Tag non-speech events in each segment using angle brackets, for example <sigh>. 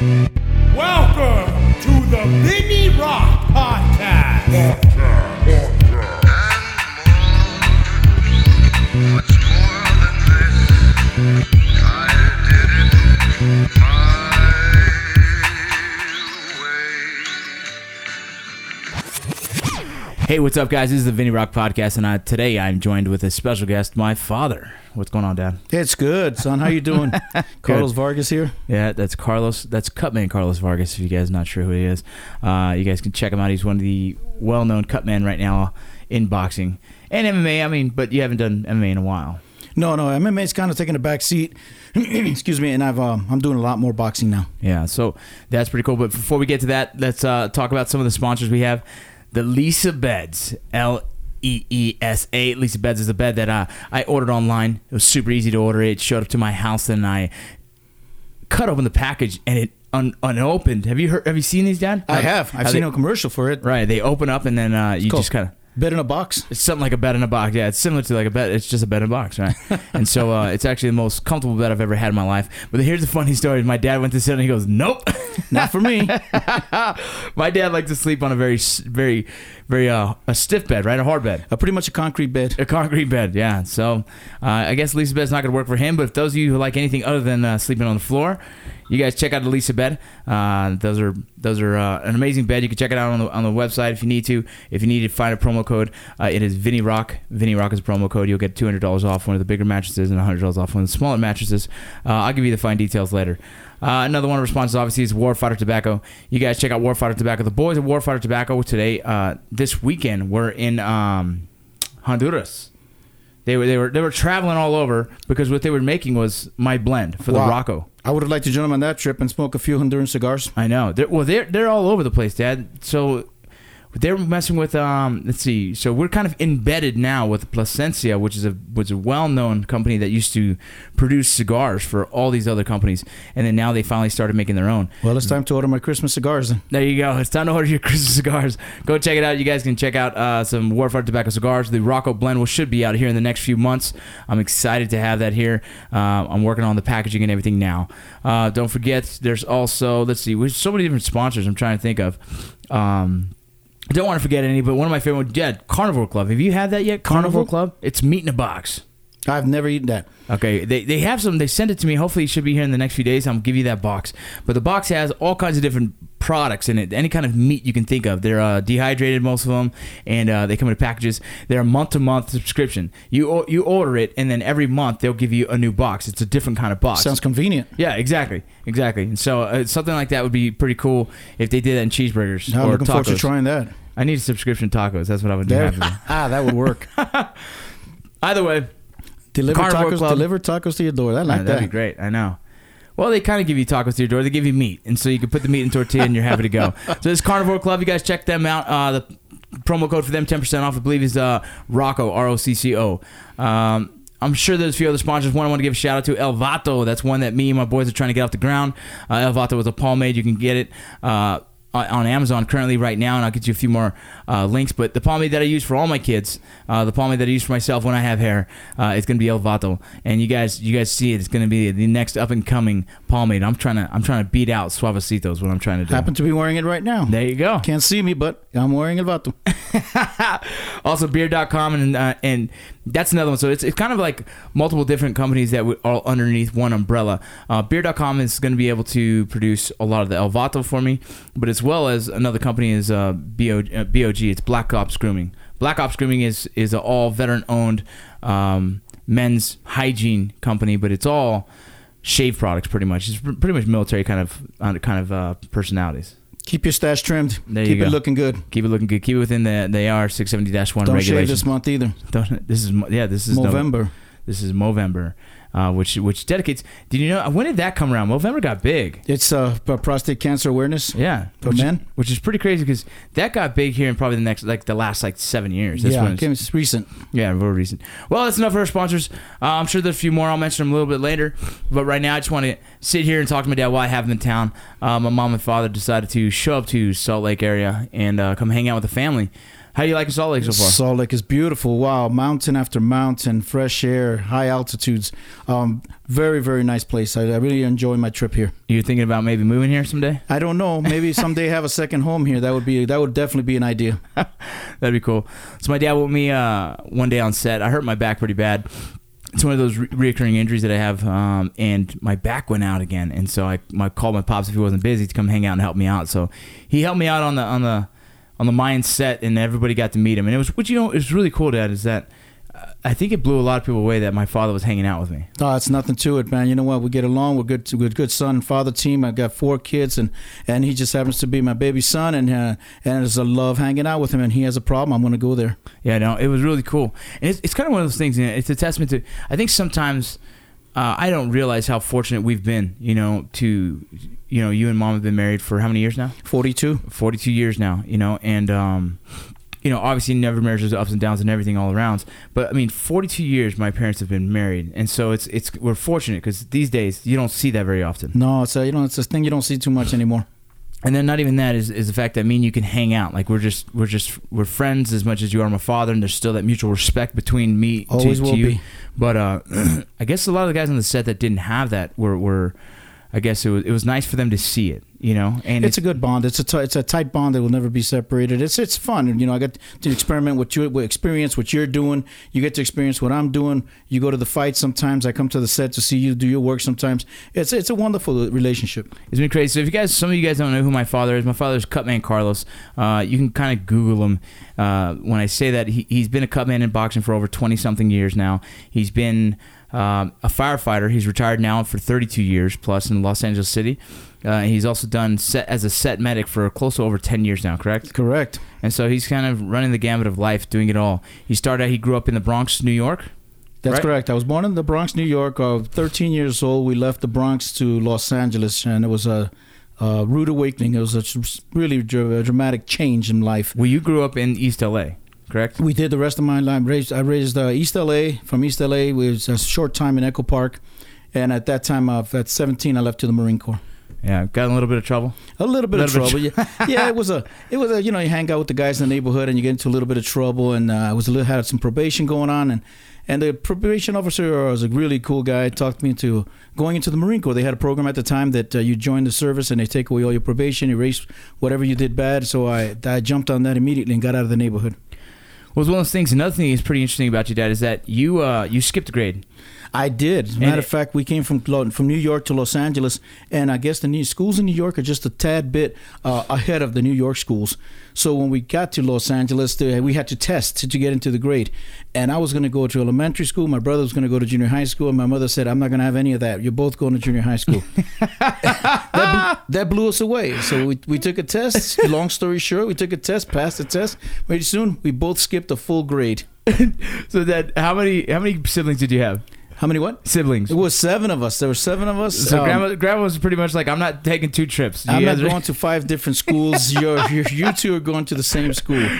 Welcome to the Vinny Rock Podcast. Hey, what's up, guys? This is the Vinny Rock Podcast, and uh, today I'm joined with a special guest, my father. What's going on, Dad? It's good, son. How you doing? <laughs> Carlos Vargas here. Yeah, that's Carlos. That's Cutman Carlos Vargas. If you guys not sure who he is, uh, you guys can check him out. He's one of the well-known cutmen right now in boxing and MMA. I mean, but you haven't done MMA in a while. No, no, MMA's kind of taking a back seat. <clears throat> Excuse me, and I've um, I'm doing a lot more boxing now. Yeah, so that's pretty cool. But before we get to that, let's uh, talk about some of the sponsors we have. The Leesa Beds, L E E S A. Leesa Beds is a bed that uh, I ordered online. It was super easy to order. It showed up to my house, and I cut open the package, and it un- unopened. Have you heard? Have you seen these, Dad? I have. I've seen they- a commercial for it. Right, they open up, and then uh, you Cool. just kind of. Bed in a box. It's something like a bed in a box. Yeah, it's similar to like a bed. It's just a bed in a box, right? <laughs> and so uh, it's actually the most comfortable bed I've ever had in my life. But here's the funny story: my dad went to sit and he goes, "Nope." Not for me. <laughs> my dad likes to sleep on a very, very, very uh, a stiff bed, right? A hard bed. a pretty much a concrete bed. A concrete bed, yeah. So uh, I guess Leesa bed's not going to work for him. But if those of you who like anything other than uh, sleeping on the floor, you guys check out the Leesa bed. Uh, those are those are uh, an amazing bed. You can check it out on the on the website if you need to. If you need to find a promo code, uh, it is Vinny Rock. Vinny Rock is a promo code. You'll get two hundred dollars off one of the bigger mattresses and hundred dollars off one of the smaller mattresses. Uh, I'll give you the fine details later. Uh, another one of our sponsors, obviously, is Warfighter Tobacco. You guys check out Warfighter Tobacco. The boys at Warfighter Tobacco today, uh, this weekend, were in um, Honduras. They were they were they were traveling all over because what they were making was my blend for the Rocco. I would have liked to join them on that trip and smoke a few Honduran cigars. I know. They're, well, they're they're all over the place, Dad. So they're messing with um. Let's see. So we're kind of embedded now with Plasencia, which is a was a well known company that used to produce cigars for all these other companies, and then now they finally started making their own. Well, it's time to order my Christmas cigars then. There you go. It's time to order your <laughs> Christmas cigars. Go check it out. You guys can check out uh, some Warfighter Tobacco cigars. The Rocco blend will should be out here in the next few months. I'm excited to have that here. Uh, I'm working on the packaging and everything now. Uh, don't forget, there's also let's see, there's so many different sponsors. I'm trying to think of. Um, I don't want to forget any, but one of my favorite, yeah, Carnivore Club. Have you had that yet? Carnivore Carnivore? Club. It's meat in a box. I've never eaten that. Okay, they, they have some. They sent it to me. Hopefully, it should be here in the next few days. I'll give you that box. But the box has all kinds of different products in it. Any kind of meat you can think of. They're uh, dehydrated, most of them, and uh, they come in packages. They're a month to month subscription. You o- you order it, and then every month they'll give you a new box. It's a different kind of box. Sounds convenient. yeah, exactly, exactly. And so uh, something like that would be pretty cool if they did that in cheeseburgers I'm or looking forward to trying that. I need a subscription tacos. That's what I would do. There. happy with. <laughs> ah, that would work. <laughs> Either way, Deliver tacos. Club. Deliver tacos to your door. I like Yeah, that'd that. be great. I know. Well, they kind of give you tacos to your door. They give you meat, and so you can put the meat in tortilla, and you're happy to go. <laughs> so this Carnivore Club, you guys check them out. Uh, the promo code for them, ten percent off, I believe, is uh, Rocco R O C C O. Um, I'm sure there's a few other sponsors. One I want to give a shout out to El Vato. That's one that me and my boys are trying to get off the ground. Uh, El Vato is a pomade. You can get it. Uh, on- on Amazon currently right now, and I'll get you a few more uh, links. But the pomade that I use for all my kids, uh, the pomade that I use for myself when I have hair, uh, it's gonna be El Vato. And you guys, you guys see it. It's gonna be the next up and coming pomade. I'm trying to, I'm trying to beat out Suavecito. Is what I'm trying to do. Happen to be wearing it right now. There you go. Can't see me, but I'm wearing El Vato. <laughs> also beer.com and uh, and that's another one. So it's, it's kind of like multiple different companies that would all underneath one umbrella. Uh, beer.com is going to be able to produce a lot of the El Vato for me but as well as another company is uh, BO, uh, bog it's black ops grooming. Black ops grooming is is an all veteran owned um, men's hygiene company but it's all shave products pretty much. It's pretty much military kind of uh, kind of uh, personalities Keep your stash trimmed. There you Keep it looking good. keep it looking good keep it within the the AR 670-1 Don't shave this month either. don't, this is yeah. This is Nov- November. this is Movember, uh, which which dedicates. Did you know when did that come around? Movember got big. It's uh, prostate cancer awareness. Yeah, For which, men? which is pretty crazy because that got big here in probably the next like the last like seven years. That's yeah, when it's, it's recent. yeah, real recent. Well, that's enough for our sponsors. Uh, I'm sure there's a few more. I'll mention them a little bit later. But right now, I just want to sit here and talk to my dad while I have him in town. Uh, my mom and father decided to show up to Salt Lake area and uh, come hang out with the family. How do you like Salt Lake so far? Salt Lake is beautiful. Wow, mountain after mountain, fresh air, high altitudes. Um, very, very nice place. I, I really enjoy my trip here. you thinking about maybe moving here someday? I don't know. Maybe someday have a second home here. That would be that would definitely be an idea. <laughs> That'd be cool. So my dad with me uh, one day on set. I hurt my back pretty bad. It's one of those re- reoccurring injuries that I have, um, and my back went out again. And so I, I called my pops if he wasn't busy to come hang out and help me out. So he helped me out on the on the on the Mayan set, and everybody got to meet him. And it was, what you know, it was really cool, Dad, is that uh, I think it blew a lot of people away that my father was hanging out with me. Oh, it's nothing to it, man. You know what? We get along. We're good. We're good son and father team. I've got four kids, and and he just happens to be my baby son, and uh, and it's a love hanging out with him. And he has a problem. I'm gonna go there. Yeah, no, it was really cool. And it's, it's kind of one of those things. You know, it's a testament to. I think sometimes uh, I don't realize how fortunate we've been. You know, to you know, you and mom have been married for how many years now? Forty-two. 42 years now, you know, and um, you know, obviously never marriage there's ups and downs and everything all around. But I mean, 42 years my parents have been married, and so it's it's we're fortunate because these days you don't see that very often. No, it's a, you know it's a thing you don't see too much anymore. And then not even that is, is the fact that me and you can hang out. Like we're just we're just we're friends as much as you are my father, and there's still that mutual respect between me to, Always to will you. be. But uh, <clears throat> I guess a lot of the guys on the set that didn't have that were were. I guess it was it was nice for them to see it, you know. And It's a good bond. It's a t- it's a tight bond that will never be separated. It's it's fun. You know, I get to experiment with you, with experience what you're doing. You get to experience what I'm doing. You go to the fight sometimes. I come to the set to see you do your work sometimes. It's it's a wonderful relationship. It's been crazy. So if you guys, some of you guys don't know who my father is, my father's Cutman Carlos. Uh, you can kind of Google him. Uh, when I say that, he, he's been a Cutman in boxing for over twenty something years now. He's been um, a firefighter. He's retired now for thirty two years plus in Los Angeles City. Uh, he's also done set as a set medic for close to over ten years now. Correct. Correct. And so he's kind of running the gamut of life, doing it all. He started. out- He grew up in the Bronx, New York. That's Right. correct. I was born in the Bronx, New York. Uh, 13 years old, we left the Bronx to Los Angeles, and it was a, a rude awakening. It was a really dra- dramatic change in life. Well, you grew up in East LA, correct? We did the rest of my life. Raised, I raised uh, East LA. From East LA, we was a short time in Echo Park, and at that time, uh, at 17, I left to the Marine Corps. Yeah, got in a little bit of trouble. A little bit of Little bit trouble. yeah, yeah. It <laughs> was a, it was a, you know, you hang out with the guys in the neighborhood, and you get into a little bit of trouble. And uh, I was a little had some probation going on, and and the probation officer was a really cool guy. Talked me into going into the Marine Corps. They had a program at the time that uh, you join the service and they take away all your probation, erase whatever you did bad. So I I jumped on that immediately and got out of the neighborhood. It's one of those things. Another thing that's pretty interesting about you, Dad, is that you uh, you skipped a grade. I did. As a matter of fact, we came from from New York to Los Angeles, and I guess the new schools in New York are just a tad bit uh, ahead of the New York schools. So when we got to Los Angeles, we had to test to, to get into the grade. And I was going to go to elementary school. My brother was going to go to junior high school, and my mother said, "I'm not going to have any of that. You're both going to junior high school." <laughs> that, blew, that blew us away. So we, we took a test. <laughs> Long story short, we took a test, passed the test. Pretty soon, we both skipped a full grade. <laughs> So that how many how many siblings did you have? How many? What? Siblings. It was seven of us. There were seven of us. So Um, grandma grandma was pretty much like, I'm not taking two trips. You I'm not going to five different schools. <laughs> You're, you're, you two are going to the same school. <laughs>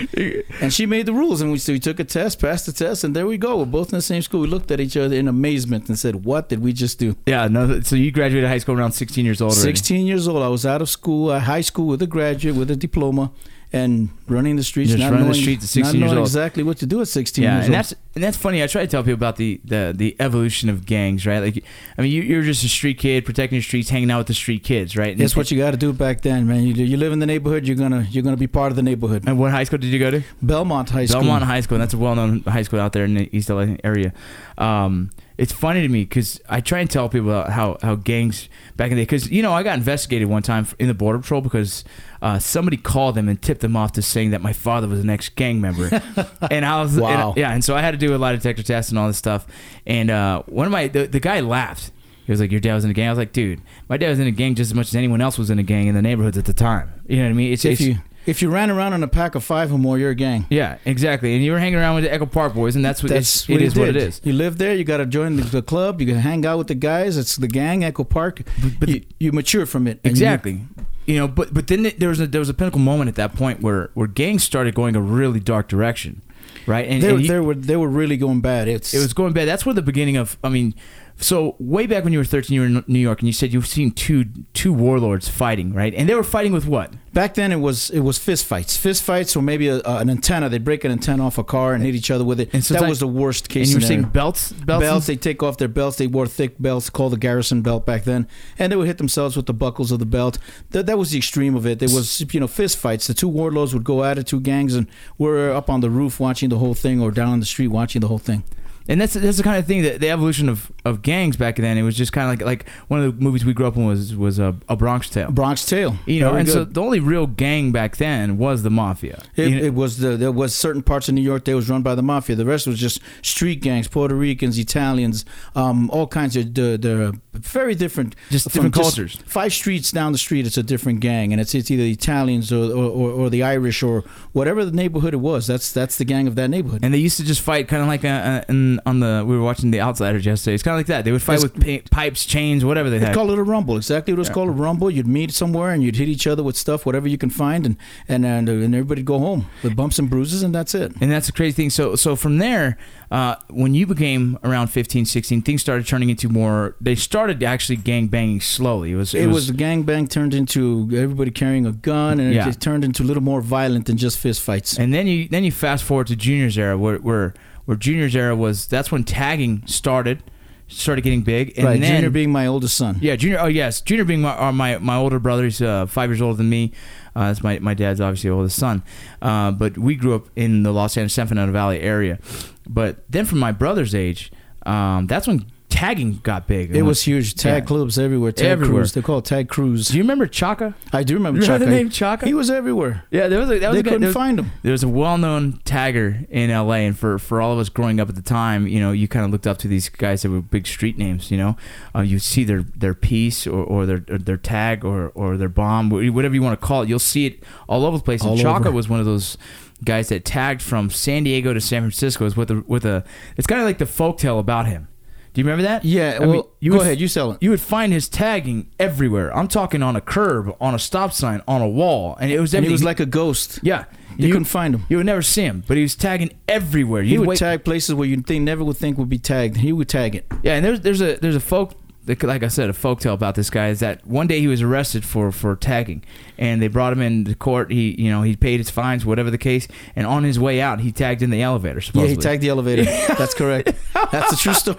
And she made the rules, and we, so we took a test, passed the test, and there we go. We're both in the same school. We looked at each other in amazement and said, "What did we just do?" Yeah, no. So you graduated high school around 16 years old. already. 16 years old. I was out of school, uh, high school, with a graduate, with a diploma, and running the streets. Just not running the knowing, streets at 16 not years old. exactly what to do at 16 Yeah, years and old. that's and that's funny. I try to tell people about the the, the evolution of gangs, right? Like, I mean, you, you're just a street kid protecting the streets, hanging out with the street kids, right? And That's what you got to do back then, man. You, you live in the neighborhood, you're gonna you're gonna be part of the neighborhood. And what high school did you go to? Belmont High School. Belmont High School. and That's a well-known high school out there in the East LA area. Um, it's funny to me because I try and tell people about how, how gangs back in the day. Because you know, I got investigated one time in the border patrol because uh, somebody called them and tipped them off to saying that my father was an ex-gang member, <laughs> and I was and- yeah. And so I had to do a lie detector test and all this stuff. And uh, one of my the, the guy laughed. He was like, "Your dad was in a gang." I was like, "Dude, my dad was in a gang just as much as anyone else was in a gang in the neighborhoods at the time." You know what I mean? It's, If it's you if you ran around in a pack of five or more, you're a gang. yeah, exactly. And you were hanging around with the Echo Park boys, and that's what That's it's, what it is what it did. is. You live there. You got to join the, the club. You can hang out with the guys. It's the gang, Echo Park. but you, you mature from it. and you- Exactly. You know, but but then there was a there was a pinnacle moment at that point where where gangs started going a really dark direction, right? And, they, and you- they were they were really going bad. It's it was going bad. That's where the beginning of I mean, So way back when you were 13, you were in New York, and you said you've seen two two warlords fighting, right? And they were fighting with what? Back then, it was it was fist fights. Fist fights, or maybe a, uh, an antenna. They'd break an antenna off a car and hit each other with it. And so that was the worst case. and you were scenario. saying belts, belts, belts. They take off their belts. They wore thick belts called the garrison belt back then, and they would hit themselves with the buckles of the belt. That that was the extreme of it. There was you know fist fights. The two warlords would go at it, two gangs, and we're up on the roof watching the whole thing, or down on the street watching the whole thing. And that's that's the kind of thing that the evolution of, of gangs back then. It was just kind of like like one of the movies we grew up in was was a, a Bronx Tale. Bronx Tale, You know, Very and so the only real gang back then was the mafia. It, You know- it was the there was certain parts of New York that was run by the mafia. The rest was just street gangs, Puerto Ricans, Italians, um, all kinds of the the very different, Just different cultures. Five streets down the street, it's a different gang, and it's it's either the Italians or or, or, or the Irish or whatever the neighborhood it was. That's that's the gang of that neighborhood. and they used to just fight kind of like uh, uh, in, on the we were watching The Outsiders yesterday. It's kind of like that. They would fight It's- with pipes, chains, whatever they had. call it a rumble. Exactly what it's called a rumble. You'd meet somewhere and you'd hit each other with stuff, whatever you can find, and and and, and everybody'd go home with bumps and bruises, and that's it. And that's the crazy thing. So, so from there, uh, when you became around 15, 16, things started turning into more. They started actually gang banging slowly. It was. It, was, the gang bang turned into everybody carrying a gun, and Yeah. it, it turned into a little more violent than just fist fights. And then you then you fast forward to juniors era, where where where juniors era was. That's when tagging started, started getting big. And right, then, Junior being my oldest son. Yeah, Junior. Oh, yes, Junior being my uh, my, my older brother. He's uh, five years older than me. Uh, that's my my dad's obviously oldest son. Uh, but we grew up in the Los Angeles San Fernando Valley area. But then from my brother's age, um, that's when tagging got big. It was huge. Tag Yeah. clubs everywhere. Tag Everywhere. crews. They call it tag crews. Do you remember Chaka? I do remember You Chaka. the name Chaka? He was everywhere. Yeah, there was a, that was They a guy- couldn't was- find him. There was a well-known tagger in LA, and for, for all of us growing up at the time, you know, you kind of looked up to these guys that were big street names. You know, uh, you see their their piece or, or their or their tag or or their bomb, whatever you want to call it. You'll see it all over the place. And Chaka over. was one of those guys that tagged from San Diego to San Francisco was with a with a. It's kind of like the folktale about him. Do you remember that? Yeah. I well, mean, you go would- ahead. You sell it. You would find his tagging everywhere. I'm talking on a curb, on a stop sign, on a wall, and it was and he was like a ghost. yeah, You, you, couldn't find him. you would never see him, but he was tagging everywhere. He You'd would wait- tag places where you think never would think would be tagged. He would tag it. Yeah, and there's there's a there's a folk like I said a folk tale about this guy is that one day he was arrested for for tagging, and they brought him into court. He you know he paid his fines, whatever the case, and on his way out he tagged in the elevator. Yeah, he tagged the elevator. That's correct. <laughs> That's the true story.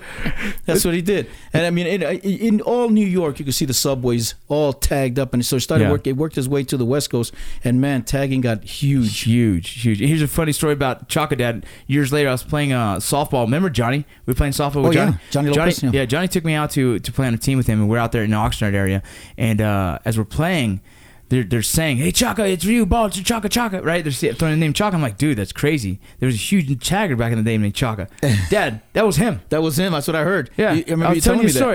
That's what he did. And I mean, in, in all New York, you could see the subways all tagged up, and so it started Yeah. work. It worked his way to the West Coast, and man, tagging got huge. Huge, huge. Here's a funny story about Chaka Dad. Years later, I was playing uh, softball. Remember Johnny? We were playing softball with Oh, yeah. Johnny. Johnny Lopez, yeah. yeah. Johnny took me out to to play on a team with him, and we're out there in the Oxnard area. And uh, as we're playing, they're, they're saying, "Hey Chaka, it's you, ball, it's Chaka Chaka." Right? They're throwing the name Chaka. I'm like, dude, that's crazy. There was a huge tagger back in the day named Chaka. <laughs> Dad, that was him. That was him. That's what I heard. Yeah, You- I remember I you telling telling you me the that.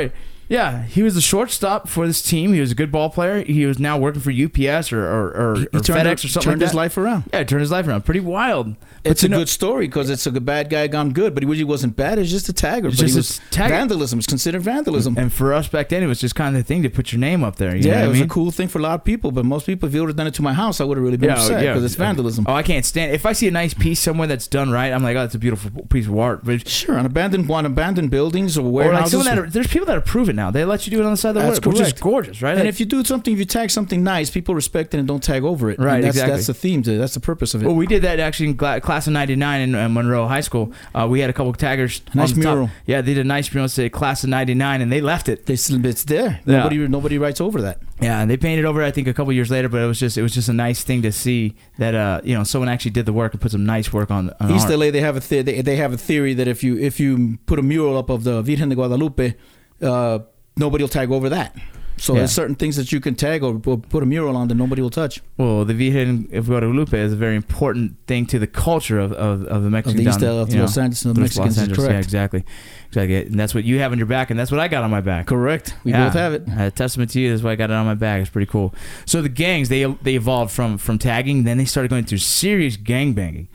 Yeah, he was the shortstop for this team. He was a good ball player. He was now working for UPS or or, or, or FedEx or something turned like his life around. Yeah, turned his life around. Pretty wild. But It's a know- good story because it's a bad guy gone good, but he really wasn't bad. It's just a tagger. It's but just a was tagger. vandalism. It's considered vandalism. And for us back then, it was just kind of the thing to put your name up there. Yeah, it was mean? a cool thing for a lot of people, but most people, if you would have done it to my house, I would have really been upset because it's vandalism. Oh, I can't stand. It. If I see a nice piece somewhere that's done right, I'm like, oh, it's a beautiful piece of art. But Sure, on abandoned, on abandoned buildings or or like someone that are, there's people that approve it now. They let you do it on the side of the That's road, which is gorgeous, right? and Like- if you do something, if you tag something nice, people respect it and don't tag over it. Right, And that's, exactly. That's the theme. To, that's the purpose of it. Well, we did that actually in class of '99 in uh, Monroe High School. Uh, we had a couple of taggers. Nice the top. mural. Yeah, they did a nice mural. Say class of '99, and they left it. They still- it's there. Yeah. Nobody, nobody writes over that. Yeah, and they painted over. it, I think a couple years later, but it was just it was just a nice thing to see that uh you know someone actually did the work and put some nice work on. on East art. LA, they have a the- they, they have a theory that if you if you put a mural up of the Virgen de Guadalupe, uh, nobody will tag over that. So Yeah. there's certain things that you can tag or put a mural on that nobody will touch. Well, the Virgen of Guadalupe is a very important thing to the culture of, of, of the Mexican Of the East down, of Los Angeles, of the Los Mexicans, Yeah, correct. exactly, exactly. And that's what you have on your back, and that's what I got on my back. Correct. We Yeah. both have it. A testament to you. That's why I got it on my back. It's pretty cool. So the gangs they they evolved from from tagging, then they started going through serious gang banging.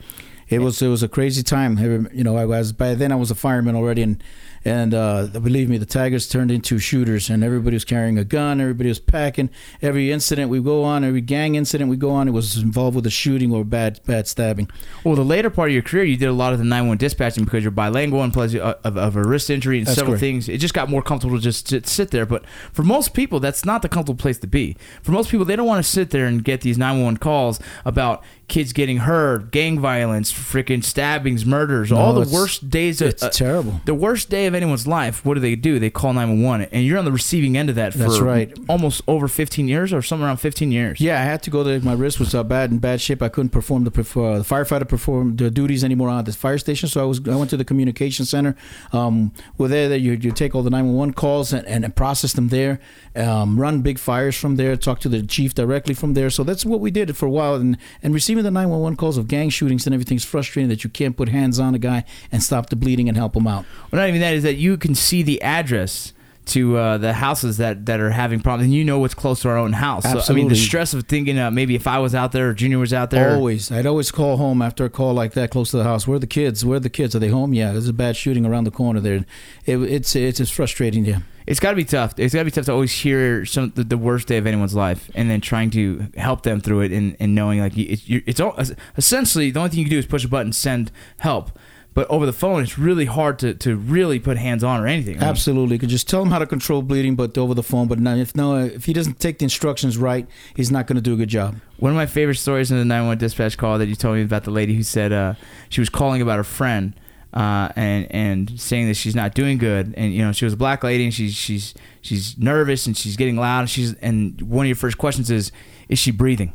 It was it was a crazy time. You know, I was by then I was a fireman already, and and uh, believe me, the Tigers turned into shooters, and everybody was carrying a gun, everybody was packing. Every incident we go on, every gang incident we go on, it was involved with a shooting or bad bad stabbing. Well, the later part of your career, you did a lot of the 911 dispatching because you're bilingual and plus uh, of, of a wrist injury and That's several correct. things. It just got more comfortable to just to sit there. But for most people, that's not the comfortable place to be. For most people, they don't want to sit there and get these 911 calls about kids getting hurt, gang violence, freaking stabbings, murders, No, all the worst days. Of, It's uh, terrible. the worst day of anyone's life. What do they do? They call 911, and you're on the receiving end of that for That's right. almost over 15 years or somewhere around 15 years. Yeah, I had to go there. My wrist was uh, bad in bad shape. I couldn't perform the, uh, the firefighter perform the duties anymore at the fire station. So I was I went to the communication center. Um, we're there. That you, you take all the nine one one calls and, and process them there. Um, run big fires from there. Talk to the chief directly from there. So that's what we did for a while. And and receiving the nine one one calls of gang shootings and everything's frustrating that you can't put hands on a guy and stop the bleeding and help him out. Well, not even that is that you can see the address to uh, the houses that, that are having problems, and you know what's close to our own house. So, I mean, the stress of thinking uh, maybe if I was out there or Junior was out there, Always. I'd always call home after a call like that close to the house. Where are the kids? Where are the kids? Are they home? Yeah, there's a bad shooting around the corner there. It, it's it's just frustrating. Yeah. it's got to be tough. It's got to be tough to always hear some the, the worst day of anyone's life, and then trying to help them through it, and, and knowing like it's it's all, essentially the only thing you can do is push a button, send help. But over the phone, it's really hard to, to really put hands on or anything. Mean, Absolutely. You could just tell him how to control bleeding, but over the phone. But no, if no, if he doesn't take the instructions right, he's not going to do a good job. One of my favorite stories in the 911 dispatch call that you told me about the lady who said uh, she was calling about her friend uh, and and saying that she's not doing good, and you know she was a black lady and she's she's she's nervous and she's getting loud. And she's and one of your first questions is, is she breathing?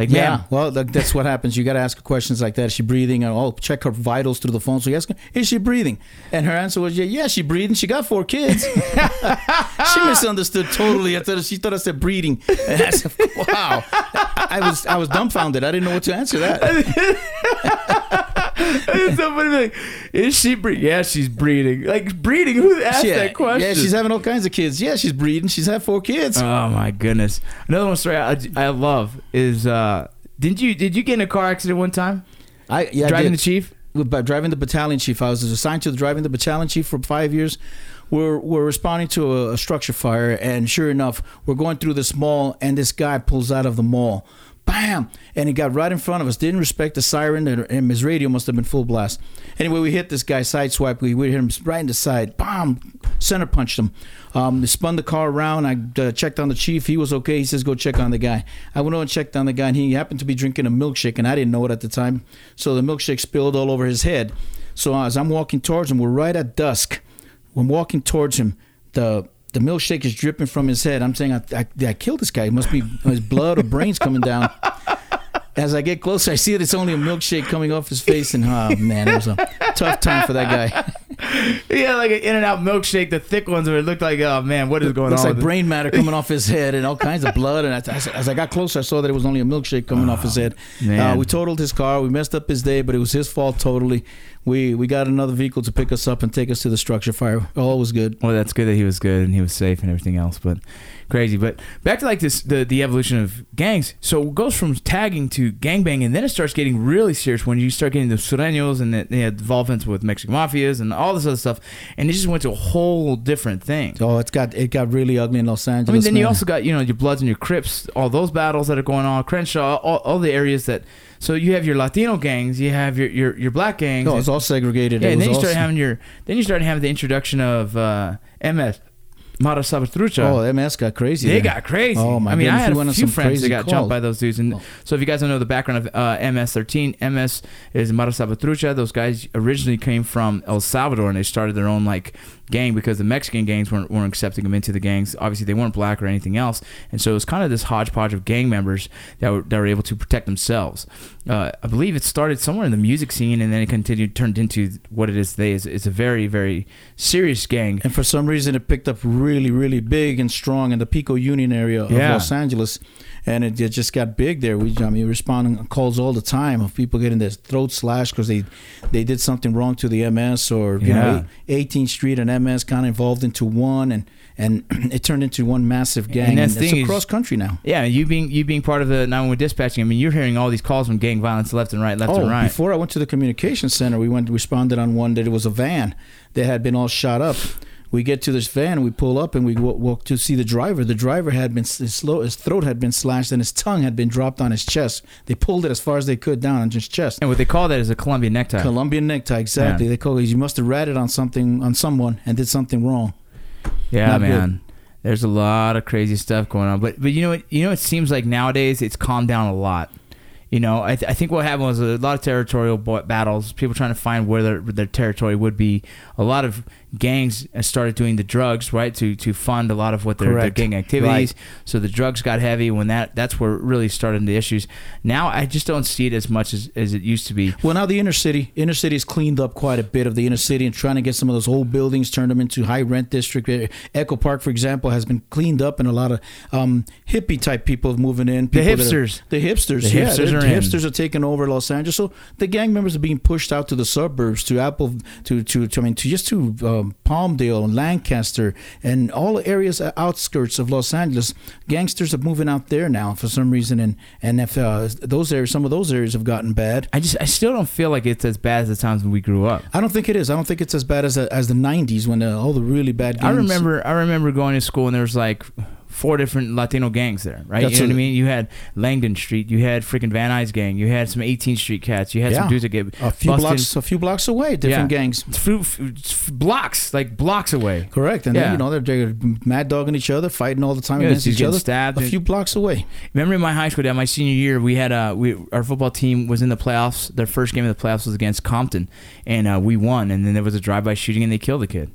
Like, Yeah, ma'am, well, that's what happens. You got to ask her questions like that. Is she breathing? And oh, check her vitals through the phone. So you ask her, is she breathing? And her answer was, yeah, yeah, she breathing. She got four kids. <laughs> she misunderstood totally. I thought she thought I said breathing. And I said, wow. I was I was dumbfounded. I didn't know what to answer that. <laughs> it's so funny. Like, is she breathing? Yeah, she's breeding. Like breeding? Who asked yeah, that question? yeah, she's having all kinds of kids. Yeah, she's breeding. She's had four kids. Oh my goodness! Another one story I, I love is uh, did you did you get in a car accident one time I yeah, I driving did. the chief? by driving the battalion chief. I was assigned to the driving the battalion chief for five years. We're we're responding to a, a structure fire, and sure enough, we're going through this mall, and this guy pulls out of the mall, bam, and he got right in front of us. Didn't respect the siren, and, his radio must have been full blast. Anyway, we hit this guy sideswipe. We, we hit him right in the side, bam, center punched him. Um, spun the car around. I uh, checked on the chief. He was okay. He says, "Go check on the guy." I went over and checked on the guy, and he happened to be drinking a milkshake, and I didn't know it at the time. So the milkshake spilled all over his head. So as I'm walking towards him, we're right at dusk. When walking towards him, the the milkshake is dripping from his head. I'm saying, I, I, I killed this guy. It must be his blood or brains coming down. As I get closer, I see that it's only a milkshake coming off his face, and oh man, it was a tough time for that guy. <laughs> Yeah, like an in and out milkshake, the thick ones where it looked like, oh man, what is going Looks on? like with brain matter coming off his head and all kinds of blood. And as, as I got closer, I saw that it was only a milkshake coming off his head. man. Uh, we totaled his car. We messed up his day, but it was his fault totally. We we got another vehicle to pick us up and take us to the structure fire. All was good. Well, that's good that he was good and he was safe and everything else, but crazy. But back to like this, the the evolution of gangs. So it goes from tagging to gangbang, and then it starts getting really serious when you start getting the sureños and the, the involvements with Mexican mafias and all this other stuff, and it just went to a whole different thing. Oh, it's got it got really ugly in Los I Angeles. mean, then you also got you know your Bloods and your Crips, all those battles that are going on, Crenshaw, all, all the areas that. So you have your Latino gangs, you have your your, your black gangs, No, it's all segregated. yeah, and then you start having your then you start having the introduction of uh, MS, Mara Salvatrucha. Oh, MS got crazy. They there. got crazy. Oh, my I mean, I had a few some friends that got calls. jumped by those dudes. And Oh. so, if you guys don't know the background of uh, MS-13, MS is Mara Salvatrucha. Those guys originally came from El Salvador, and they started their own like gang because the Mexican gangs weren't, weren't accepting them into the gangs. Obviously, they weren't black or anything else, and so it was kind of this hodgepodge of gang members that were that were able to protect themselves. Uh, I believe it started somewhere in the music scene, and then it continued turned into what it is today. It's, it's a very very serious gang. And for some reason, it picked up really really, big and strong in the Pico Union area of Yeah. Los Angeles, and it, it just got big there. We, I mean, responding calls all the time of people getting their throat slashed because they they did something wrong to the MS or you know, 18th Street and MS kind of involved into one, and and <clears throat> it turned into one massive gang. And that's the it's thing is- across country now. Yeah, you being you being part of the 911 dispatching. I mean, you're hearing all these calls from gang violence left and right, left Oh, and right. before I went to the communication center, we went responded on one that it was a van that had been all shot up. We get to this van, we pull up, and we walk, walk to see the driver. The driver had been his, slow, his throat had been slashed, and his tongue had been dropped on his chest. They pulled it as far as they could down on his chest. and what they call that is a Colombian necktie. Colombian necktie, exactly. Yeah. They call it. You must have ratted on something on someone and did something wrong. Yeah, Not good. man. There's a lot of crazy stuff going on, but but you know what? You know it seems like nowadays it's calmed down a lot. You know, I, th- I think what happened was a lot of territorial bo- battles, people trying to find where their, their territory would be. A lot of gangs started doing the drugs, right, to to fund a lot of what their, their gang activities. Right. So the drugs got heavy when that that's where it really started the issues. Now I just don't see it as much as, as it used to be. Well, now the inner city, inner city has cleaned up quite a bit of the inner city and trying to get some of those old buildings, turned them into high rent district. Uh, Echo Park, for example, has been cleaned up, and a lot of um, hippie type people moving in. The people are- hipsters. the hipsters, The yeah, hipsters they're- the hipsters are taking over Los Angeles. So the gang members are being pushed out to the suburbs, to Apple, to to, to I mean, to just to um, Palmdale and Lancaster and all the areas uh, outskirts of Los Angeles. Gangsters are moving out there now for some reason, and and if uh, those areas, some of those areas have gotten bad. I just I still don't feel like it's as bad as the times when we grew up. I don't think it is. I don't think it's as bad as as the '90s when uh, all the really bad. Games, I remember I remember going to school and there was like four different Latino gangs there, right? That's you know what I mean? You had Langdon Street, you had freaking Van Nuys gang, you had some 18th Street cats, you had some dudes that get a few busted. blocks, a few blocks away, different Yeah. gangs. F- f- f- blocks, like blocks away. Correct, and Yeah. then, you know they're, they're mad dogging each other, fighting all the time Yeah, against each other. stabbed a few blocks away. Remember in my high school, down my senior year, we had uh, we our football team was in the playoffs. Their first game of the playoffs was against Compton, and uh, we won. And then there was a drive-by shooting, and they killed the kid.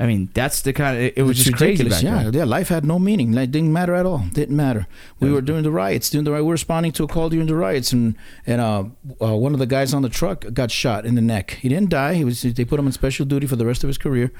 I mean, that's the kind of it, it was It's just crazy back Yeah, then. yeah. Life had no meaning. Like, didn't matter at all. Didn't matter. We were doing the riots, doing the right. We were responding to a call during the riots, and and uh, uh, one of the guys on the truck got shot in the neck. He didn't die. He was. They put him on special duty for the rest of his career,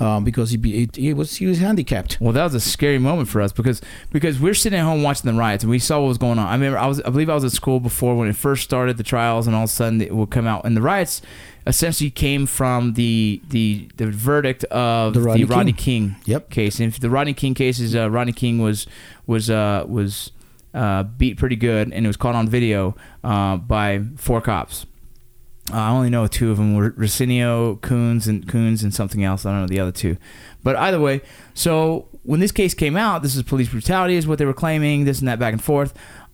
um, because he, be, he was he was handicapped. Well, that was a scary moment for us because because we're sitting at home watching the riots and we saw what was going on. I remember I was I believe I was at school before when it first started the trials and all of a sudden it would come out and the riots essentially came from the the the verdict of The the Rodney Rodney, King. King, Yep. case. And if the Rodney King case is uh, Rodney King was was uh, was uh, beat pretty good and it was caught on video uh, by four cops. Uh, I only know two of them were Racinio, Coons, and Coons, and something else. I don't know the other two, but either way. So when this case came out, this is police brutality, is what they were claiming. This and that, back and forth.